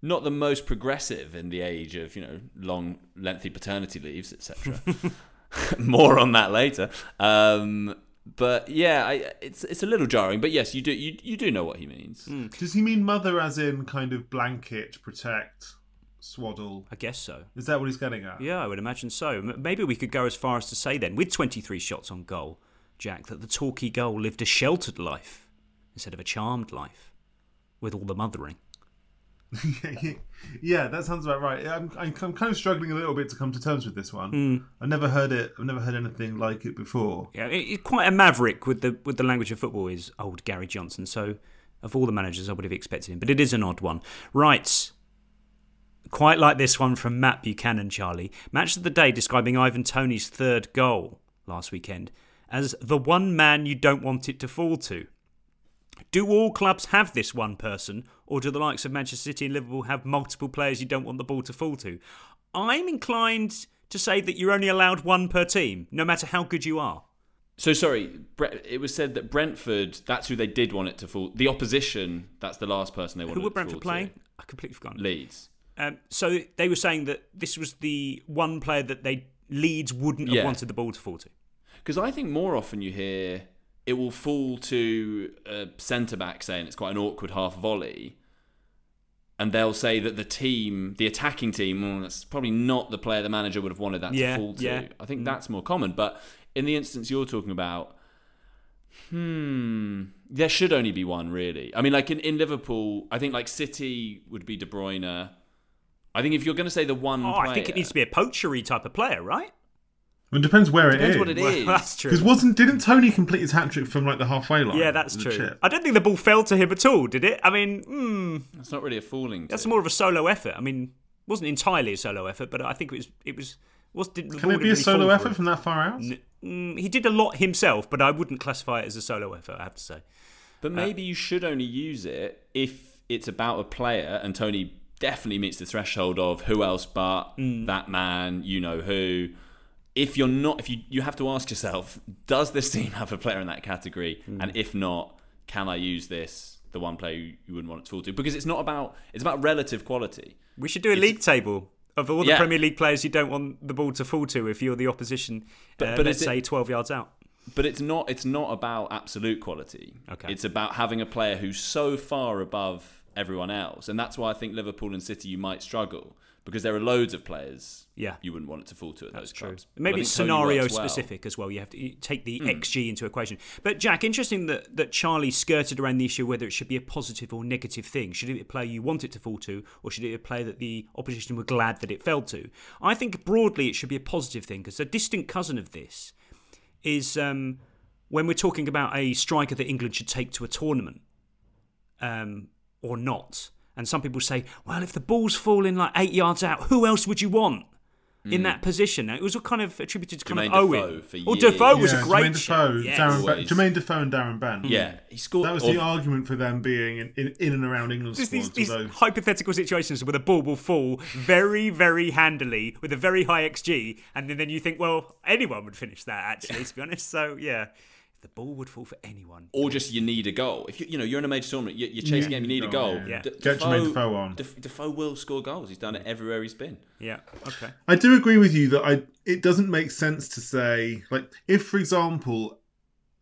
Speaker 5: not the most progressive in the age of you know long, lengthy paternity leaves, etc. More on that later. Um, but yeah, I, it's it's a little jarring. But yes, you do you you do know what he means.
Speaker 6: Does he mean mother as in kind of blanket, protect, swaddle?
Speaker 4: I guess so.
Speaker 6: Is that what he's getting at?
Speaker 4: Yeah, I would imagine so. Maybe we could go as far as to say then, with 23 shots on goal, Jack, that the Torquay goal lived a sheltered life instead of a charmed life, with all the mothering.
Speaker 6: yeah, that sounds about right. I'm, I'm, kind of struggling a little bit to come to terms with this one.
Speaker 4: Mm.
Speaker 6: I've never heard it. I've never heard anything like it before.
Speaker 4: Yeah, it, it's quite a maverick with the with the language of football. Is old Gary Johnson. So, of all the managers, I would have expected him, but it is an odd one. Right. Quite like this one from Matt Buchanan, Charlie. Match of the day describing Ivan Toney's third goal last weekend as the one man you don't want it to fall to. Do all clubs have this one person, or do the likes of Manchester City and Liverpool have multiple players you don't want the ball to fall to? I'm inclined to say that you're only allowed one per team, no matter how good you are.
Speaker 5: So sorry, it was said that Brentford. That's who they did want it to fall. The opposition. That's the last person they wanted.
Speaker 4: Who were
Speaker 5: to
Speaker 4: Brentford playing? I completely forgot.
Speaker 5: Leeds.
Speaker 4: Um, so they were saying that this was the one player that they Leeds wouldn't have
Speaker 5: Yeah.
Speaker 4: wanted the ball to fall to.
Speaker 5: Because I think more often you hear it will fall to a centre back saying it's quite an awkward half volley, and they'll say that the team, the attacking team, well, that's probably not the player the manager would have wanted that
Speaker 4: Yeah,
Speaker 5: to fall to.
Speaker 4: yeah.
Speaker 5: I think that's more common. But in the instance you're talking about, hmm, there should only be one really. I mean, like in, in Liverpool, I think like City would be De Bruyne. I think if you're going to say the one,
Speaker 4: Oh, I think it needs to be a poachery type of player, right?
Speaker 6: It depends where
Speaker 5: Depends
Speaker 6: it is.
Speaker 5: what it is.
Speaker 4: That's true.
Speaker 6: Because wasn't didn't Toney complete his hat trick from like the halfway line?
Speaker 4: Yeah, that's true.
Speaker 6: chip?
Speaker 4: I don't think the ball fell to him at all, did it? I mean, hmm,
Speaker 5: It's not really a falling.
Speaker 4: that's
Speaker 5: to.
Speaker 4: more of a solo effort. I mean, wasn't entirely a solo effort, but I think it was. It was. Was didn't, the
Speaker 6: Can
Speaker 4: ball
Speaker 6: it be
Speaker 4: didn't
Speaker 6: a solo effort from that far out?
Speaker 4: N- mm, he did a lot himself, but I wouldn't classify it as a solo effort. I have to say.
Speaker 5: But maybe you should only use it if it's about a player, and Toney definitely meets the threshold of who else but
Speaker 4: Mm.
Speaker 5: that man, you know who. If you're not, if you you have to ask yourself, does this team have a player in that category?
Speaker 4: Mm.
Speaker 5: And if not, can I use this, the one player you you wouldn't want it to fall to? Because it's not about it's about relative quality.
Speaker 4: We should do a
Speaker 5: It's-
Speaker 4: league table of all the
Speaker 5: Yeah.
Speaker 4: Premier League players you don't want the ball to fall to if you're the opposition.
Speaker 5: But-
Speaker 4: uh,
Speaker 5: but
Speaker 4: let's
Speaker 5: is it-
Speaker 4: say 12 yards out.
Speaker 5: But it's not it's not about absolute quality.
Speaker 4: Okay.
Speaker 5: It's about having a player who's so far above everyone else. And that's why I think Liverpool and City you might struggle. Because there are loads of players
Speaker 4: Yeah.
Speaker 5: you wouldn't want it to fall to at those clubs. But
Speaker 4: Maybe it's scenario
Speaker 5: works well.
Speaker 4: specific as well. You have to you take the
Speaker 5: Mm.
Speaker 4: XG into equation. But Jack, interesting that, that Charlie skirted around the issue whether it should be a positive or negative thing. Should it be a player you want it to fall to, or should it be a player that the opposition were glad that it fell to? I think broadly it should be a positive thing because a distant cousin of this is um, when we're talking about a striker that England should take to a tournament um, or not. And some people say, well, if the ball's falling like eight yards out, who else would you want in
Speaker 5: Mm.
Speaker 4: that position? It was all kind of attributed to kind
Speaker 5: Jermaine
Speaker 4: of
Speaker 5: Defoe
Speaker 4: Owen.
Speaker 5: for
Speaker 4: Oh,
Speaker 5: years.
Speaker 4: Defoe was a great
Speaker 6: Jermaine Defoe.
Speaker 4: Yes.
Speaker 6: Darren ba- Jermaine Defoe and Darren Bent.
Speaker 5: Yeah, he scored.
Speaker 6: That was
Speaker 5: or-
Speaker 6: the argument for them being in, in, in and around England
Speaker 4: Just these, these hypothetical situations where the ball will fall very, very handily with a very high XG, and then, then you think, well, anyone would finish that, actually, to be honest. So, yeah, if the ball would fall for anyone.
Speaker 5: or just you need a goal. If you you know you're in a major tournament, you, you chase a
Speaker 6: Yeah.
Speaker 5: game, you need a
Speaker 6: Goal,
Speaker 5: goal.
Speaker 6: yeah.
Speaker 5: De-
Speaker 6: Get Jermaine Defoe on.
Speaker 5: Defoe will score goals. He's done it everywhere he's been.
Speaker 4: Yeah, okay.
Speaker 6: I do agree with you that I it doesn't make sense to say like if, for example,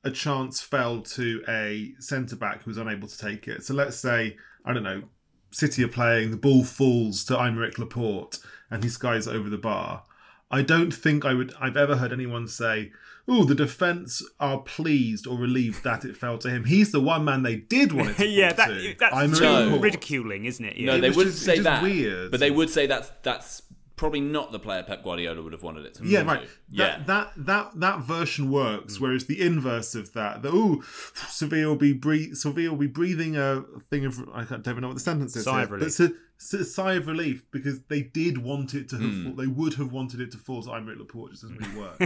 Speaker 6: a chance fell to a centre back who was unable to take it. So let's say I don't know, City are playing, the ball falls to Aymeric Laporte, and he skies over the bar. I don't think I would. I've ever heard anyone say, "Oh, the defense are pleased or relieved that it fell to him." He's the one man they did want it to
Speaker 4: yeah, that,
Speaker 6: to.
Speaker 4: that's
Speaker 6: I'm
Speaker 4: too ridiculing, isn't it?
Speaker 5: No,
Speaker 4: Yeah.
Speaker 5: they wouldn't
Speaker 6: just-
Speaker 5: say
Speaker 6: it's just
Speaker 5: that.
Speaker 6: weird.
Speaker 5: But they would say that's that's probably not the player Pep Guardiola would have wanted it to. be.
Speaker 6: Yeah,
Speaker 5: to.
Speaker 6: right.
Speaker 5: Yeah.
Speaker 6: That, that that that version works. Mm. Whereas the inverse of that, the oh, Sevilla will be breathe, Sevilla will be breathing a thing of I don't even know what the sentence is.
Speaker 4: Sigh
Speaker 6: here,
Speaker 4: of
Speaker 6: but
Speaker 4: relief.
Speaker 6: it's a, it's a sigh of relief because they did want it to have.
Speaker 5: Mm.
Speaker 6: Fall- They would have wanted it to fall to Aymeric Laporte. It just doesn't really work.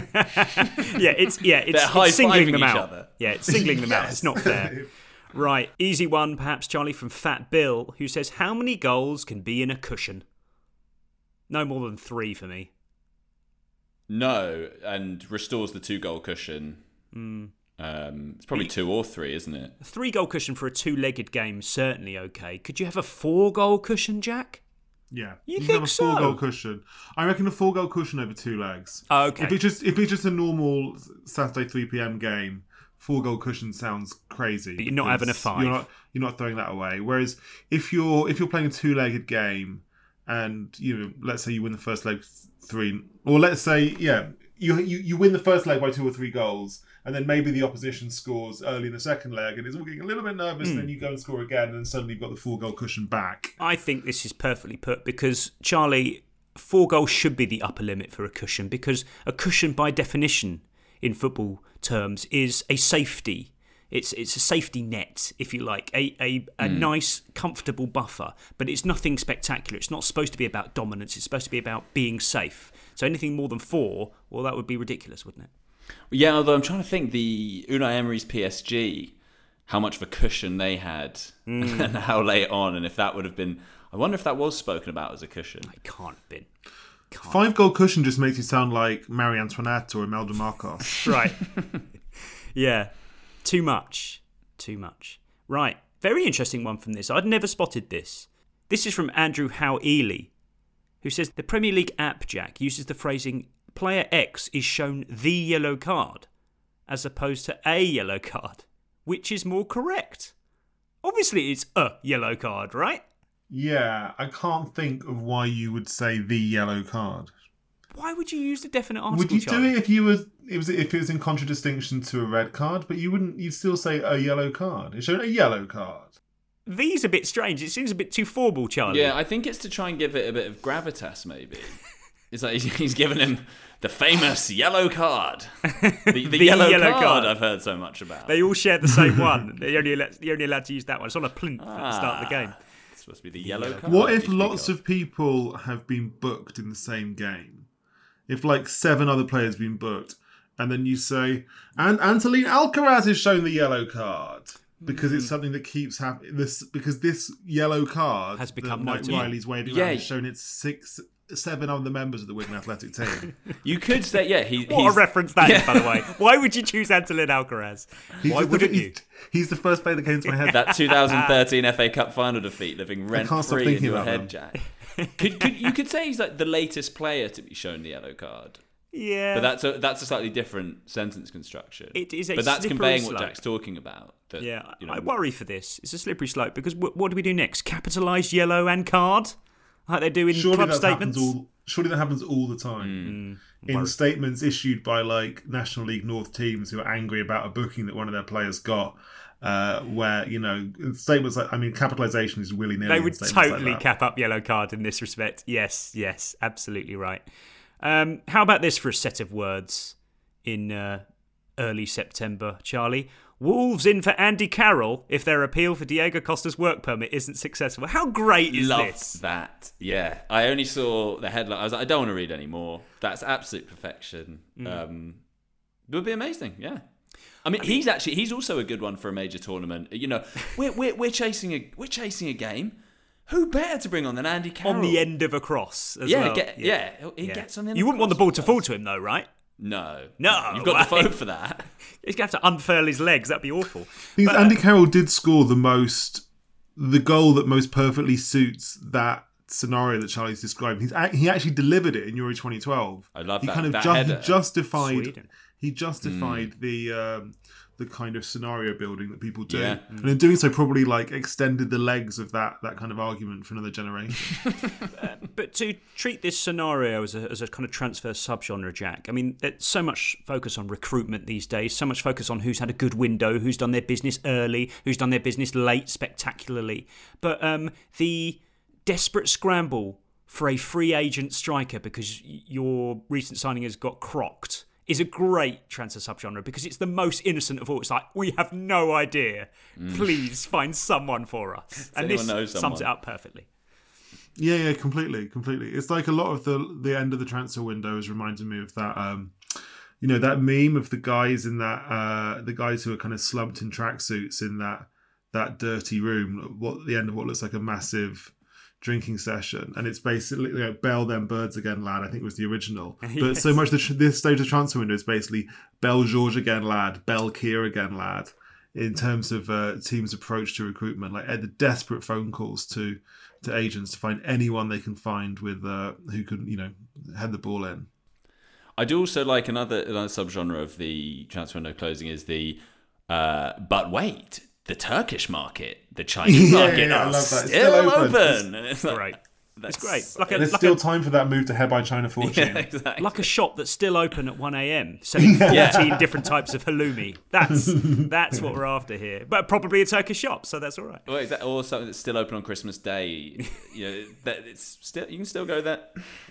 Speaker 4: yeah, it's yeah, it's, it's singling them
Speaker 5: each
Speaker 4: out.
Speaker 5: other.
Speaker 4: Yeah, it's singling them out. It's not fair. Right, easy one, perhaps Charlie from Fat Bill, who says, "How many goals can be in a cushion?" No more than three for me.
Speaker 5: No, and restores the two goal cushion.
Speaker 4: Hmm.
Speaker 5: Um, it's probably two or three, isn't it?
Speaker 4: A three goal cushion for a two legged game certainly okay. Could you have a four goal cushion, Jack?
Speaker 6: Yeah,
Speaker 4: You
Speaker 6: can
Speaker 4: think
Speaker 6: have a four
Speaker 4: so?
Speaker 6: goal cushion. I reckon a four goal cushion over two legs.
Speaker 4: Oh, okay.
Speaker 6: If it's just if it's just a normal Saturday three pm game, four goal cushion sounds crazy.
Speaker 4: But you're not having a
Speaker 6: because
Speaker 4: five.
Speaker 6: You're not you're not throwing that away. Whereas if you're if you're playing a two legged game, and you know, let's say you win the first leg three, or let's say yeah, you you you win the first leg by two or three goals. And then maybe the opposition scores early in the second leg, and it's all getting a little bit nervous.
Speaker 4: Hmm.
Speaker 6: And then you go and score again, and then suddenly you've got the four goal cushion back.
Speaker 4: I think this is perfectly put because Charlie, four goals should be the upper limit for a cushion because a cushion, by definition, in football terms, is a safety. It's it's a safety net, if you like, a a, a
Speaker 5: Hmm.
Speaker 4: nice, comfortable buffer. But it's nothing spectacular. It's not supposed to be about dominance. It's supposed to be about being safe. So anything more than four, well, that would be ridiculous, wouldn't it?
Speaker 5: Yeah, although I'm trying to think the Unai Emery's PSG, how much of a cushion they had,
Speaker 4: Mm.
Speaker 5: and how late on, and if that would have been. I wonder if that was spoken about as a cushion.
Speaker 4: It can't have been.
Speaker 6: Five goal cushion just makes you sound like Marie Antoinette or Imelda Marcos.
Speaker 4: right. yeah. Too much. Too much. Right. Very interesting one from this. I'd never spotted this. This is from Andrew Howe Ely, who says the Premier League app, Jack, uses the phrasing player X is shown the yellow card as opposed to a yellow card. Which is more correct? Obviously, it's a yellow card, right?
Speaker 6: Yeah, I can't think of why you would say the yellow card.
Speaker 4: Why would you use the definite article?
Speaker 6: would you
Speaker 4: Charlie?
Speaker 6: do it if you was it was if it was in contradistinction to a red card? But you wouldn't. You'd still say a yellow card. It's shown a yellow card.
Speaker 4: V's a bit strange. It seems a bit too formal, Charlie.
Speaker 5: Yeah, I think it's to try and give it a bit of gravitas, maybe. It's like he's- he's given him the famous yellow card. The, the,
Speaker 4: The
Speaker 5: yellow,
Speaker 4: yellow
Speaker 5: card,
Speaker 4: card.
Speaker 5: I've heard so much about.
Speaker 4: They all share the same one. They're only, allowed, you're only allowed to use that one. It's on a plinth at the ah, start of the game.
Speaker 5: It's supposed to be the yellow card.
Speaker 6: What if lots
Speaker 5: of.
Speaker 6: of people have been booked in the same game? If like seven other players been booked, and then you say, and Antolin Alcaraz is shown the yellow card because it's mm. something that keeps happening. This because this yellow card
Speaker 4: Has become
Speaker 6: that Mike
Speaker 4: notable.
Speaker 6: Riley's waving
Speaker 5: Yeah.
Speaker 6: around has shown it's six, seven other members of the Wigan Athletic team.
Speaker 5: You could say, yeah, he,
Speaker 4: What
Speaker 5: he's
Speaker 4: a reference that is,
Speaker 5: Yeah.
Speaker 4: by the way. Why would you choose Antolin Alcaraz?
Speaker 6: He's
Speaker 4: Why
Speaker 6: the-
Speaker 4: wouldn't
Speaker 6: he's-
Speaker 4: you?
Speaker 6: He's the first player that came to my head.
Speaker 5: that 2013 FA Cup final defeat living rent free in your head,
Speaker 6: them.
Speaker 5: Jack. Could, could you could say he's like the latest player to be shown the yellow card?
Speaker 4: Yeah.
Speaker 5: But that's a that's a slightly different sentence construction.
Speaker 4: It is a
Speaker 5: but that's
Speaker 4: slippery
Speaker 5: conveying what. Jack's talking about. That,
Speaker 4: yeah,
Speaker 5: you know,
Speaker 4: I worry for this. It's a slippery slope because w- what do we do next? Capitalise yellow and card? Like they do in
Speaker 6: surely
Speaker 4: club statements?
Speaker 6: all. Surely that happens all the time mm. Mm, in
Speaker 4: Worry.
Speaker 6: statements issued by like National League North teams who are angry about a booking that one of their players got. Uh, where you know statements like I mean capitalization is willy nilly.
Speaker 4: They would totally cap up yellow card in this respect. Yes, yes, absolutely right. Um, how about this for a set of words in uh, early September, Charlie? Wolves in for Andy Carroll if their appeal for Diego Costa's work permit isn't successful. How great is
Speaker 5: Loved
Speaker 4: this?
Speaker 5: that. Yeah, I only saw the headline. I was like, I don't want to read anymore. That's absolute perfection.
Speaker 4: Mm.
Speaker 5: Um, it would be amazing. Yeah. I mean, he's actually he's also a good one for a major tournament. You know, we're we're, we're chasing a we're chasing a game. Who better to bring on than Andy Carroll
Speaker 4: On the end of a cross as
Speaker 5: yeah,
Speaker 4: well.
Speaker 5: get, yeah, he
Speaker 4: Yeah.
Speaker 5: gets on the end.
Speaker 4: You wouldn't want the ball to fall to him, though, right?
Speaker 5: No,
Speaker 4: No,
Speaker 5: You've got the
Speaker 4: way.
Speaker 5: phone for that.
Speaker 4: He's going to have to unfurl his legs. That'd be awful.
Speaker 6: Because
Speaker 4: But,
Speaker 6: Andy um, Carroll did score the most, the goal that most perfectly suits that scenario that Charlie's described. He's he actually delivered it in Euro 2012.
Speaker 5: I love
Speaker 6: he
Speaker 5: that-
Speaker 6: kind of
Speaker 5: that
Speaker 6: ju- he justified
Speaker 4: Sweden.
Speaker 6: He justified the um, the kind of scenario building that people do,
Speaker 5: Yeah.
Speaker 6: and in doing so, probably like extended the legs of that that kind of argument for another generation.
Speaker 4: But to treat this scenario as a, as a kind of transfer subgenre, Jack, I mean, there's so much focus on recruitment these days, so much focus on who's had a good window, who's done their business early, who's done their business late spectacularly. But um, the desperate scramble for a free agent striker because your recent signing has got crocked is a great transfer subgenre because it's the most innocent of all. It's like, we have no idea.
Speaker 5: Mm.
Speaker 4: Please find someone for us. and this sums
Speaker 5: someone?
Speaker 4: it up perfectly.
Speaker 6: Yeah, yeah, completely, completely. It's like a lot of the the end of the transfer window is reminding me of that. Um, you know that meme of the guys in that uh, the guys who are kind of slumped in tracksuits in that that dirty room. What the end of what looks like a massive drinking session, and it's basically you know, "Bell them birds again, lad." I think was the original. But so much the tr- this stage of transfer window is basically "Bell George again, lad." "Bell Kier again, lad." In terms of uh, teams' approach to recruitment, like the desperate phone calls to to agents to find anyone they can find with uh, who can you know head the ball in.
Speaker 5: I do also like another another subgenre of the transfer window closing is the uh, but wait, the Turkish market, the Chinese
Speaker 6: Yeah,
Speaker 5: market
Speaker 6: yeah,
Speaker 5: are still,
Speaker 6: still
Speaker 5: open.
Speaker 6: open.
Speaker 5: And it's
Speaker 4: Great.
Speaker 5: that's-
Speaker 4: It's great. Like a,
Speaker 6: There's
Speaker 4: like
Speaker 6: still
Speaker 4: a,
Speaker 6: time for that move to head by China fortune.
Speaker 5: Yeah, exactly.
Speaker 4: like a shop that's still open at 1 a.m. selling 14 different types of halloumi. That's that's what we're after here. But probably a Turkish shop, so that's all right.
Speaker 5: Well, is that or something that's still open on Christmas Day? You know, that it's still you can still go there.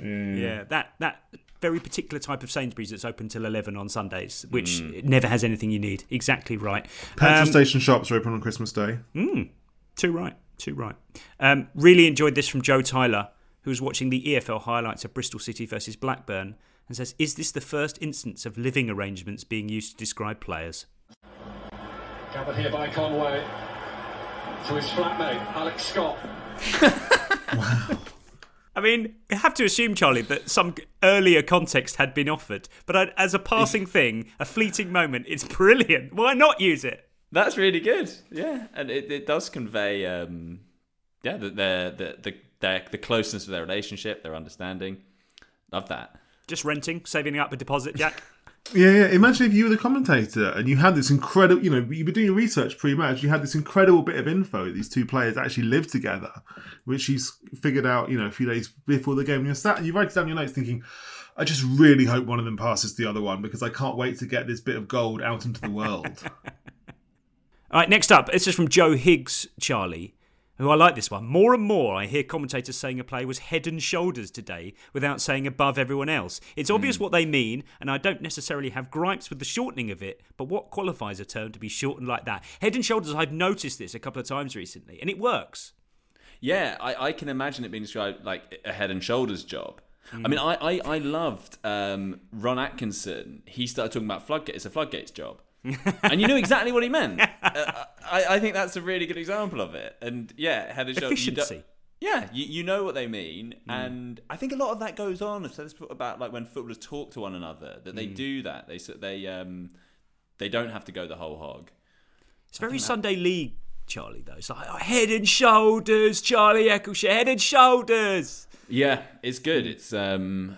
Speaker 4: Yeah, that that very particular type of Sainsbury's that's open till 11 on Sundays, which
Speaker 5: Mm.
Speaker 4: never has anything you need. Exactly right.
Speaker 6: Petrol
Speaker 4: Um,
Speaker 6: station shops are open on Christmas Day.
Speaker 4: Mm, too right, too right. Um, really enjoyed this from Joe Tyler, who was watching the EFL highlights of Bristol City versus Blackburn, and says, "Is this the first instance of living arrangements being used to describe players?"
Speaker 10: Gathered here by Conway to his flatmate, Alex Scott.
Speaker 4: I mean, I have to assume, Charlie, that some earlier context had been offered, but I, as a passing thing, a fleeting moment, it's brilliant. Why not use it?
Speaker 5: That's really good. Yeah, and it, it does convey, um, yeah, the the the the, their, the closeness of their relationship, their understanding. Love that.
Speaker 4: Just renting, saving up a deposit, Jack.
Speaker 6: Yeah, yeah. Imagine if you were the commentator and you had this incredible, you know, you were doing your research pre-match. You had this incredible bit of info. These two players actually live together, which you figured out, you know, a few days before the game. And you're sat and you write down your notes, thinking, "I just really hope one of them passes the other one because I can't wait to get this bit of gold out into the world."
Speaker 4: All right, next up, this is from Joe Higgs, Charlie, who I like this one. More and more, I hear commentators saying a play was head and shoulders today without saying above everyone else. It's obvious what they mean, and I don't necessarily have gripes with the shortening of it, but what qualifies a term to be shortened like that? Head and shoulders, I've noticed this a couple of times recently, and it works.
Speaker 5: Yeah, I, I can imagine it being described like a head and shoulders job. I mean, I, I, I loved um, Ron Atkinson. He started talking about floodgates. It's a floodgates job. And you knew exactly what he meant. Uh, I, I think that's a really good example of it. And yeah, head and shoulders. you. Yeah, you, you know what they mean, and I think a lot of that goes on. I've said this about like when footballers talk to one another that they
Speaker 4: Mm.
Speaker 5: do that. They they um they don't have to go the whole hog.
Speaker 4: It's very Sunday League, Charlie, though. It's like, oh, head and shoulders, Charlie Eccleshare, head and shoulders.
Speaker 5: Yeah, it's good. It's um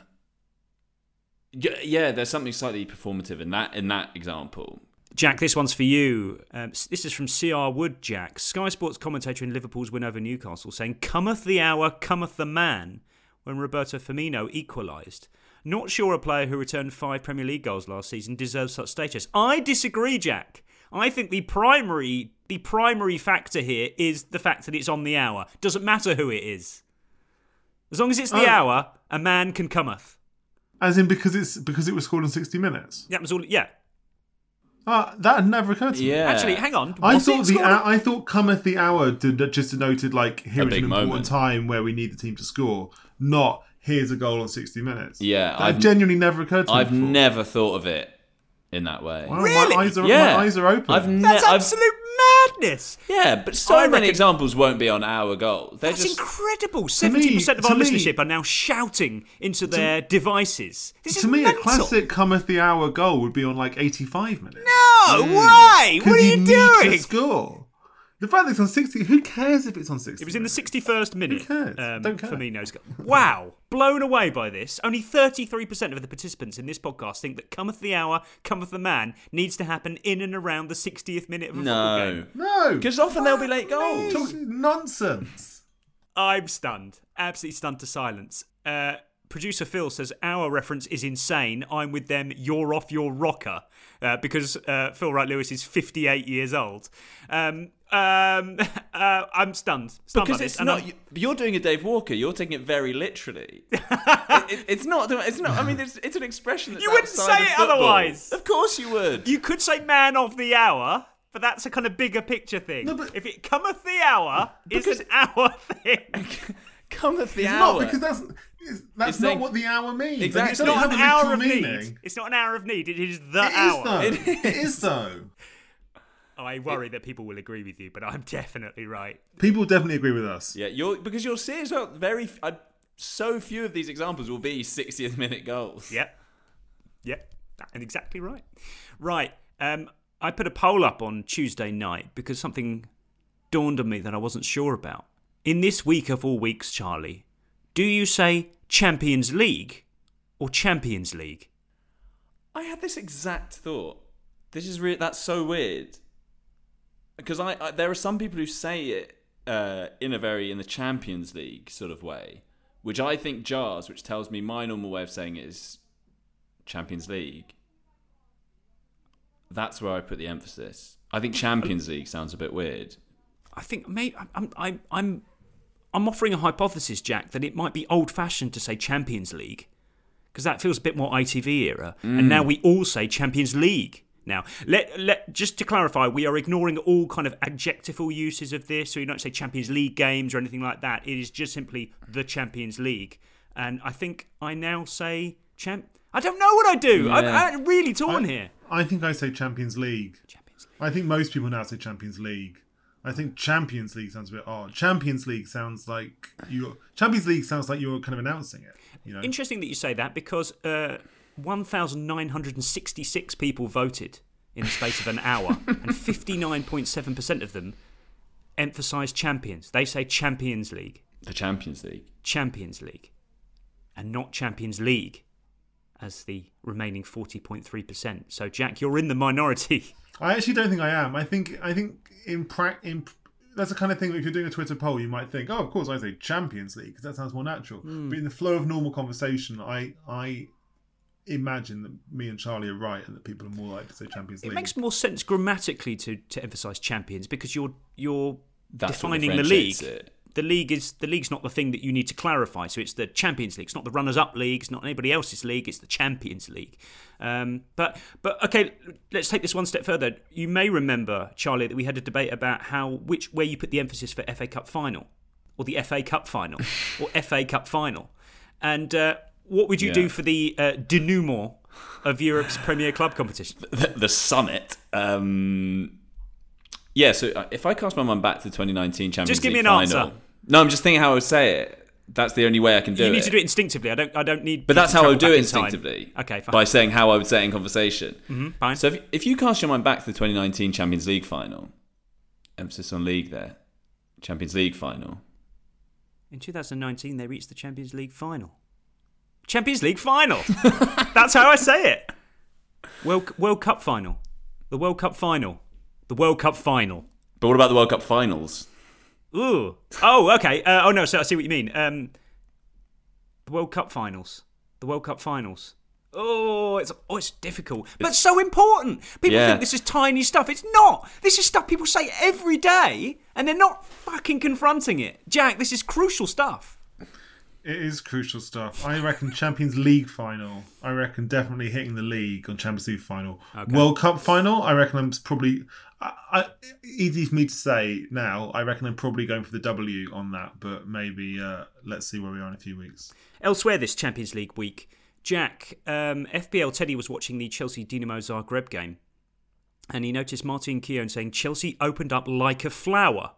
Speaker 5: yeah, yeah, there's something slightly performative in that in that example.
Speaker 4: Jack, this one's for you. Um, this is from CR Wood, Jack. Sky Sports commentator in Liverpool's win over Newcastle saying, Cometh the hour, cometh the man, when Roberto Firmino equalised. Not sure a player who returned five Premier League goals last season deserves such status. I disagree, Jack. I think the primary the primary factor here is the fact that it's on the hour. Doesn't matter who it is. As long as it's the
Speaker 6: Oh.
Speaker 4: hour, a man can cometh.
Speaker 6: As in because it's because it was scored in sixty minutes.
Speaker 4: That was all. Yeah.
Speaker 6: Uh, that had never occurred to me.
Speaker 5: Yeah.
Speaker 4: Actually, hang on.
Speaker 6: I
Speaker 4: Was it
Speaker 6: thought the
Speaker 4: scored-
Speaker 6: I thought cometh the hour did, just denoted like here is
Speaker 5: big
Speaker 6: an important
Speaker 5: moment.
Speaker 6: time where we need the team to score, not here's a goal on sixty minutes.
Speaker 5: Yeah,
Speaker 6: that
Speaker 5: I've-
Speaker 6: genuinely never occurred to me.
Speaker 5: I've
Speaker 6: me. before.
Speaker 5: never thought of it in that way.
Speaker 6: Wow, my eyes are my eyes are open.
Speaker 5: I've ne-
Speaker 4: That's
Speaker 5: I've-
Speaker 4: absolute madness.
Speaker 5: Yeah, but so
Speaker 4: I
Speaker 5: many examples won't be on our goal. They're
Speaker 4: That's
Speaker 5: just
Speaker 4: incredible. Seventy percent of our
Speaker 6: me-
Speaker 4: listenership are now shouting into their devices. This
Speaker 6: to
Speaker 4: is
Speaker 6: me,
Speaker 4: mental.
Speaker 6: a classic cometh the hour goal would be on like eighty-five minutes.
Speaker 4: No mm. why? What are
Speaker 6: Because
Speaker 4: you
Speaker 6: need
Speaker 4: doing?
Speaker 6: To score. The fact that it's on 60, who cares if it's on 60?
Speaker 4: It was in the 61st minute.
Speaker 6: Who cares?
Speaker 4: Um,
Speaker 6: Don't care.
Speaker 4: Firmino's goal. Wow, blown away by this. Only 33% of the participants in this podcast think that cometh the hour, cometh the man needs to happen in and around the 60th minute of a football
Speaker 5: No.
Speaker 4: game.
Speaker 6: No.
Speaker 5: Because often there'll be late goals.
Speaker 6: Talk- nonsense.
Speaker 4: I'm stunned. Absolutely stunned to silence. Uh, producer Phil says our reference is insane. I'm with them. You're off your rocker uh, because uh, Phil Wright Lewis is 58 years old. Um, um, uh, I'm stunned. stunned
Speaker 5: Because
Speaker 4: by
Speaker 5: it's
Speaker 4: And
Speaker 5: not.
Speaker 4: I'm-
Speaker 5: you- You're doing a Dave Walker. You're taking it very literally. it, it- it's not. It's not. I mean, it's, it's an expression. That's
Speaker 4: You wouldn't say
Speaker 5: of
Speaker 4: it
Speaker 5: football.
Speaker 4: otherwise.
Speaker 5: Of course you would.
Speaker 4: You could say man of the hour, but that's a kind of bigger picture thing. No, but... if it cometh the hour, it's an hour thing.
Speaker 5: cometh the
Speaker 6: it's
Speaker 5: hour.
Speaker 6: not because that's it's, that's
Speaker 5: It's
Speaker 6: not
Speaker 5: saying-
Speaker 6: what the hour means.
Speaker 5: Exactly.
Speaker 6: it
Speaker 4: It's
Speaker 6: doesn't
Speaker 4: not an hour of
Speaker 6: meaning.
Speaker 4: need. It's not an hour of need. It is the
Speaker 6: It is
Speaker 4: hour.
Speaker 6: though.
Speaker 5: It
Speaker 6: It is though.
Speaker 4: I worry that people will agree with you, but I'm definitely right.
Speaker 6: People definitely agree with us.
Speaker 5: Yeah, you're because you'll see as well. Very. f- I, so few of these examples will be 60th minute goals.
Speaker 4: Yep. Yep. And exactly right. Right. Um, I put a poll up on Tuesday night because something dawned on me that I wasn't sure about. In this week of all weeks, Charlie, do you say Champions League or Champions League?
Speaker 5: I had this exact thought. This is re- that's so weird. Because I, I there are some people who say it uh, in a very in the Champions League sort of way, which I think jars, which tells me my normal way of saying it is Champions League. That's where I put the emphasis. I think Champions League sounds a bit weird.
Speaker 4: I think maybe I'm I'm I'm I'm offering a hypothesis, Jack, that it might be old-fashioned to say Champions League because that feels a bit more ITV era,
Speaker 5: Mm.
Speaker 4: and now we all say Champions League. Now, let let just to clarify, we are ignoring all kind of adjectival uses of this, so you don't say Champions League games or anything like that. It is just simply the Champions League, and I think I now say champ. I don't know what I do. I'm, I'm really torn here.
Speaker 6: I think I say Champions League. Champions League. I think most people now say Champions League. I think Champions League sounds a bit odd. Champions League sounds like you. Champions League sounds like you're kind of announcing it. You know.
Speaker 4: Interesting that you say that because uh, 1,966 people voted in the space of an hour, and 59.7% of them emphasise champions. They say Champions League.
Speaker 5: The Champions League.
Speaker 4: Champions League. And not Champions League as the remaining 40.3%. So, Jack, you're in the minority.
Speaker 6: I actually don't think I am. I think I think in pra- in that's the kind of thing that if you're doing a Twitter poll, you might think, oh, of course I say Champions League because that sounds more natural.
Speaker 4: Hmm.
Speaker 6: But in the flow of normal conversation, I I imagine that me and Charlie are right and that people are more likely to say Champions League.
Speaker 4: It makes more sense grammatically to, to emphasise champions because you're you're
Speaker 5: That's
Speaker 4: defining the league.
Speaker 5: it.
Speaker 4: The league is the league's not the thing that you need to clarify. So it's the Champions League. It's not the runners-up league. It's not anybody else's league. It's the Champions League. Um, but but okay, let's take this one step further. You may remember, Charlie, that we had a debate about how which where you put the emphasis for FA Cup final, or the FA Cup final, or FA Cup final, and uh, what would you
Speaker 5: Yeah.
Speaker 4: do for the uh, denouement of Europe's premier club competition?
Speaker 5: the, the summit. Um, yeah, so uh, if I cast my mind back to the 2019 Champions
Speaker 4: Just give me an
Speaker 5: final,
Speaker 4: answer.
Speaker 5: no, I'm just thinking how I would say it. That's the only way I can do it.
Speaker 4: you
Speaker 5: it.
Speaker 4: need to do it instinctively. I don't. I don't need.
Speaker 5: But that's how I would do it
Speaker 4: in
Speaker 5: instinctively.
Speaker 4: Okay, fine.
Speaker 5: By saying how I would say it in conversation.
Speaker 4: Mhm, fine.
Speaker 5: So if, if you cast your mind back to the 2019 Champions League final, emphasis on league there, Champions League final.
Speaker 4: In 2019, they reached the Champions League final. Champions League final. That's how I say it. World World Cup final. The World Cup final. The World Cup final.
Speaker 5: But what about the World Cup finals?
Speaker 4: Ooh. Oh, okay. Uh, oh no. So I see what you mean. Um, the World Cup finals. The World Cup finals. Oh, it's oh, it's difficult, but so important. People
Speaker 5: Yeah.
Speaker 4: think this is tiny stuff. It's not. This is stuff people say every day, and they're not fucking confronting it. Jack, this is crucial stuff.
Speaker 6: It is crucial stuff. I reckon Champions League final. I reckon definitely hitting the league on Champions League final.
Speaker 4: Okay.
Speaker 6: World Cup final. I reckon I'm probably. I, I, easy for me to say now. I reckon I'm probably going for the W on that, but maybe uh, let's see where we are in a few weeks.
Speaker 4: Elsewhere this Champions League week, Jack, um, FPL Teddy was watching the Chelsea Dinamo Zagreb game, and he noticed Martin Keown saying Chelsea opened up like a flower,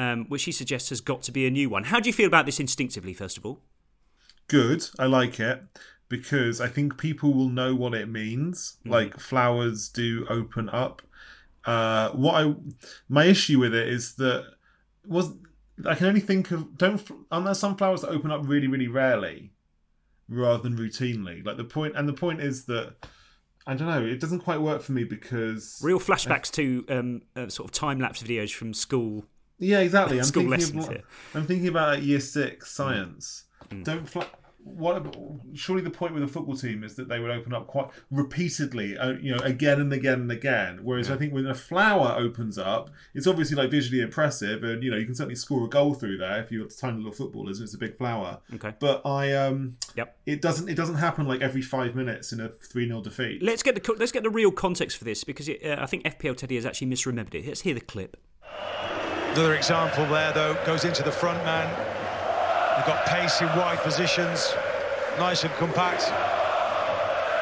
Speaker 4: um, which he suggests has got to be a new one. How do you feel about this instinctively, first of all?
Speaker 6: Good. I like it because I think people will know what it means.
Speaker 4: Hmm.
Speaker 6: Like flowers do open up. Uh, what I my issue with it is that was I can only think of don't aren't there some flowers that open up really really rarely rather than routinely like the point and the point is that I don't know it doesn't quite work for me because
Speaker 4: Real flashbacks to um, uh, sort of time lapse videos from school.
Speaker 6: Yeah exactly I'm
Speaker 4: school
Speaker 6: thinking
Speaker 4: lessons
Speaker 6: of. I'm thinking about like, year six science
Speaker 4: Mm.
Speaker 6: don't what surely the point with a football team is that they would open up quite repeatedly uh, you know again and again and again whereas i think when a flower opens up it's obviously like visually impressive and you know you can certainly score a goal through there if you've got tiny little footballers and it's a big flower
Speaker 4: Okay.
Speaker 6: but i um
Speaker 4: Yep.
Speaker 6: it doesn't it doesn't happen like every five minutes in a 3-0 defeat
Speaker 4: Let's get the let's get the real context for this because it, uh, I think FPL Teddy has actually misremembered it. Let's hear the clip.
Speaker 11: Another example there, though, goes into the front man. They've got pace in wide positions, nice and compact.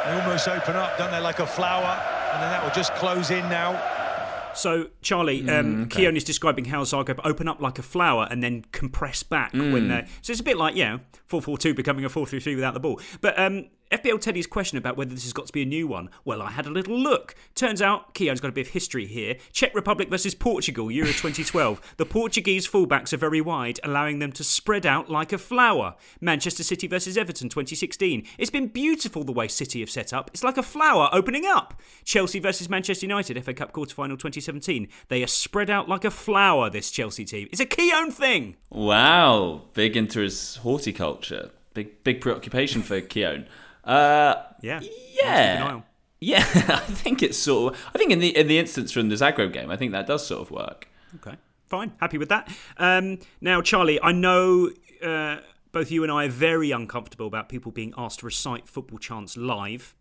Speaker 11: They almost open up, don't they, like a flower, and then that will just close in now.
Speaker 4: So, Charlie, um,
Speaker 11: Mm, okay.
Speaker 4: Keown is describing how Zagreb open up like a flower and then compress back when
Speaker 5: Mm.
Speaker 4: they. So it's a bit like, yeah, know, 4 4 2 becoming a 4 3 3 without the ball. But um, FPL Teddy's question about whether this has got to be a new one, well, I had a little look. Turns out Keown's got a bit of history here. Czech Republic versus Portugal, Euro 2012. the Portuguese fullbacks are very wide, allowing them to spread out like a flower. Manchester City versus Everton 2016. It's been beautiful the way City have set up. It's like a flower opening up. Chelsea versus Manchester United, FA Cup quarter final 2017. They are spread out like a flower, this Chelsea team. It's a Keown thing.
Speaker 5: Wow, big into his horticulture. Big big preoccupation for Keown. Uh,
Speaker 4: yeah,
Speaker 5: yeah, yeah. I think it's sort of. I think in the in the instance from the Zagreb game, I think that does sort of work.
Speaker 4: Okay, fine. Happy with that. Um, now, Charlie, I know uh, both you and I are very uncomfortable about people being asked to recite football chants live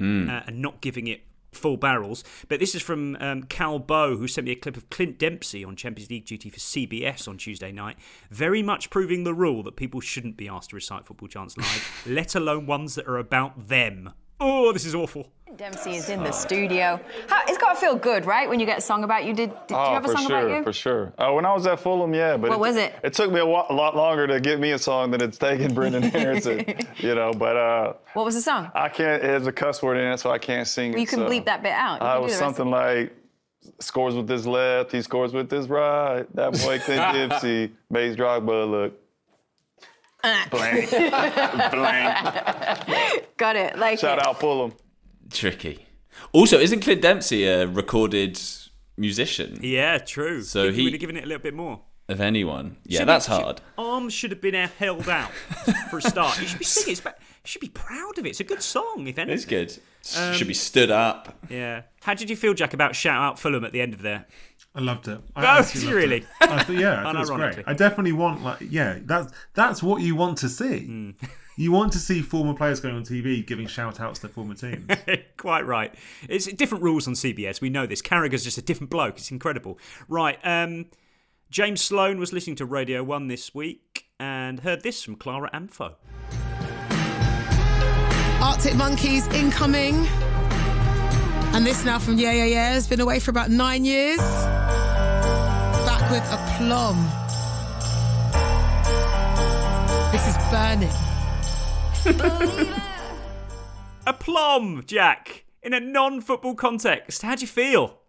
Speaker 5: Mm.
Speaker 4: uh, and not giving it full barrels. But this is from um, Cal Bow, who sent me a clip of Clint Dempsey on Champions League duty for CBS on Tuesday night, very much proving the rule that people shouldn't be asked to recite football chants live, let alone ones that are about them. Oh, this is awful.
Speaker 12: Dempsey is in the studio. How, it's got to feel good, right? When you get a song about you. Did, did
Speaker 13: oh,
Speaker 12: you have a song
Speaker 13: sure,
Speaker 12: about you?
Speaker 13: for sure. for Uh, when I was at Fulham, yeah, but
Speaker 12: What was it?
Speaker 13: It took me a, wa- a lot longer to get me a song than it's taken Brendan Harrison, you know. But uh,
Speaker 12: What was the song?
Speaker 13: I can't. It has a cuss word in it, so I can't sing
Speaker 12: Well, you
Speaker 13: it.
Speaker 12: can
Speaker 13: so.
Speaker 12: bleep that bit out. You
Speaker 13: Uh, it was something like scores with his left, he scores with his right. That boy Clint Dempsey makes Drogba look. Blank. Blank.
Speaker 12: Got it. Like
Speaker 13: Shout
Speaker 12: it.
Speaker 13: out Fulham.
Speaker 5: Tricky. Also, isn't Clint Dempsey a recorded musician?
Speaker 4: Yeah, true.
Speaker 5: So
Speaker 4: Think we
Speaker 5: he-
Speaker 4: would have given it a little bit more.
Speaker 5: Of anyone? Yeah,
Speaker 4: Should
Speaker 5: that's
Speaker 4: be- should-
Speaker 5: hard.
Speaker 4: arms should have been held out for a start. You should be singing. It's, ba- you should be proud of it. It's a good song, if anything.
Speaker 5: It's good.
Speaker 4: Um,
Speaker 5: Should be stood up.
Speaker 4: Yeah. How did you feel, Jack, about shout out Fulham at the end of there?
Speaker 6: I loved it. I
Speaker 4: Oh,
Speaker 6: actually
Speaker 4: did
Speaker 6: loved
Speaker 4: really?
Speaker 6: it. I thought, yeah, I thought it was great. I definitely want like yeah, that's that's what you want to see.
Speaker 4: Hmm.
Speaker 6: You want to see former players going on TV giving shout outs to their former teams.
Speaker 4: Quite right. It's different rules on CBS. We know this. Carragher's just a different bloke. It's incredible. Right. Um, James Sloan was listening to Radio 1 this week and heard this from Clara Amfo.
Speaker 14: Arctic Monkeys incoming. And this now from Yeah Yeah Yeah has been away for about nine years. Back with aplomb. This is burning.
Speaker 4: Aplomb, Jack, in a non football context. How do you feel?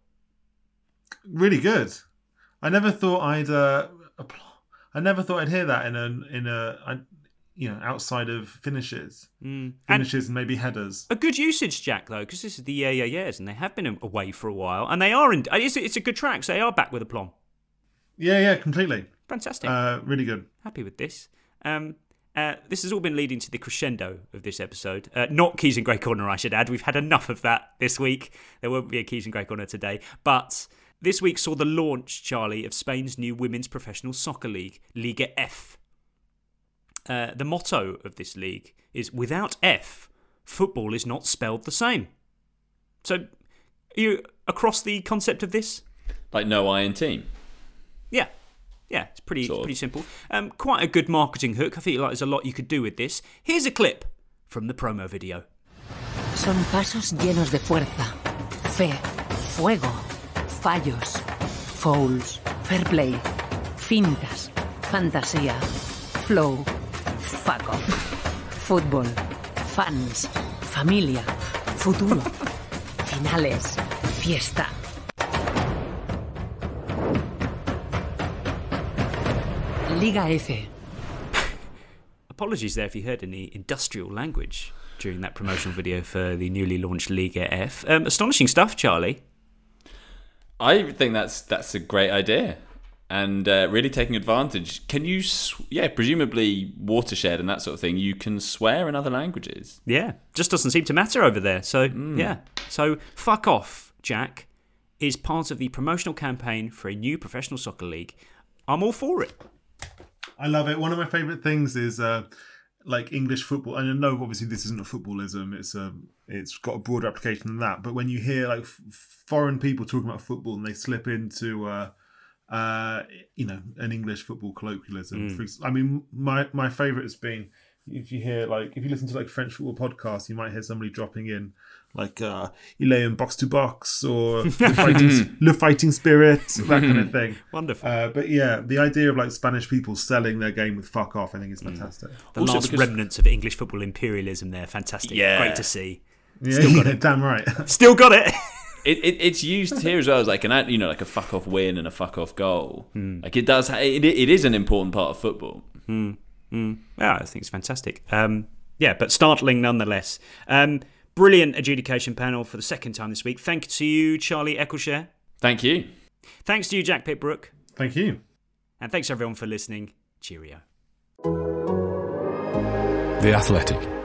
Speaker 6: really good. I never thought I'd uh, appl- I never thought I'd hear that in a in a I, you know outside of finishes,
Speaker 4: Mm.
Speaker 6: finishes and maybe headers.
Speaker 4: A good usage, Jack, though, because this is the Yeah Yeah Yeahs and they have been away for a while. And they are in. It's, it's a good track, so they are back with aplomb.
Speaker 6: Yeah, yeah, completely.
Speaker 4: Fantastic.
Speaker 6: Uh, really good.
Speaker 4: Happy with this. Um, uh, this has all been leading to the crescendo of this episode. Uh, not Keys and Gray Corner, I should add. We've had enough of that this week. There won't be a Keys and Gray Corner today. But this week saw the launch, Charlie, of Spain's new women's professional soccer league, Liga F. Uh, the motto of this league is without F, football is not spelled the same. So, are you across the concept of this?
Speaker 5: Like no I in team.
Speaker 4: Yeah. Yeah, it's pretty
Speaker 5: Sort of.
Speaker 4: pretty simple. Um, quite a good marketing hook. I feel like there's a lot you could do with this. Here's a clip from the promo video.
Speaker 15: Son pasos llenos de fuerza, fe, fuego, fallos, fouls, fair play, fintas, fantasía, flow, Fútbol, fans, familia, futuro, finales, fiesta. Liga F.
Speaker 4: Apologies there if you heard any industrial language during that promotional video for the newly launched Liga F. Um, astonishing stuff, Charlie.
Speaker 5: I think that's that's a great idea and uh, really taking advantage. Can you, sw- yeah, presumably watershed and that sort of thing. You can swear in other languages.
Speaker 4: Yeah, just doesn't seem to matter over there. So yeah, so fuck off, Jack. Is part of the promotional campaign for a new professional soccer league. I'm all for it.
Speaker 6: I love it. One of my favourite things is uh, like English football. And I know obviously this isn't a footballism. It's a it's got a broader application than that. But when you hear like f- foreign people talking about football and they slip into uh, uh, you know an English football colloquialism.
Speaker 4: Mm.
Speaker 6: For I mean, my my favourite has been if you hear like if you listen to like French football podcasts, you might hear somebody dropping in like uh il est box to box or the fighting, le fighting spirit that kind of thing
Speaker 4: Wonderful.
Speaker 6: uh, but yeah the idea of like spanish people selling their game with fuck off i think is fantastic
Speaker 4: The last remnants of English football imperialism there. Fantastic.
Speaker 5: Yeah.
Speaker 4: Great to see.
Speaker 6: Yeah,
Speaker 4: Still got
Speaker 6: yeah,
Speaker 4: it.
Speaker 6: damn right
Speaker 4: Still got it.
Speaker 5: It, it it's used here as well as like an you know like a fuck off win and a fuck off goal. Like it does. It, it is an important part of football.
Speaker 4: Mm, mm. Yeah, I think it's fantastic. Um, yeah, but startling nonetheless. Um, brilliant adjudication panel for the second time this week. Thank to you, Charlie Eccleshare.
Speaker 5: Thank you.
Speaker 4: Thanks to you, Jack Pitt-Brooke.
Speaker 6: thank you
Speaker 4: And thanks everyone for listening. Cheerio.
Speaker 16: The Athletic.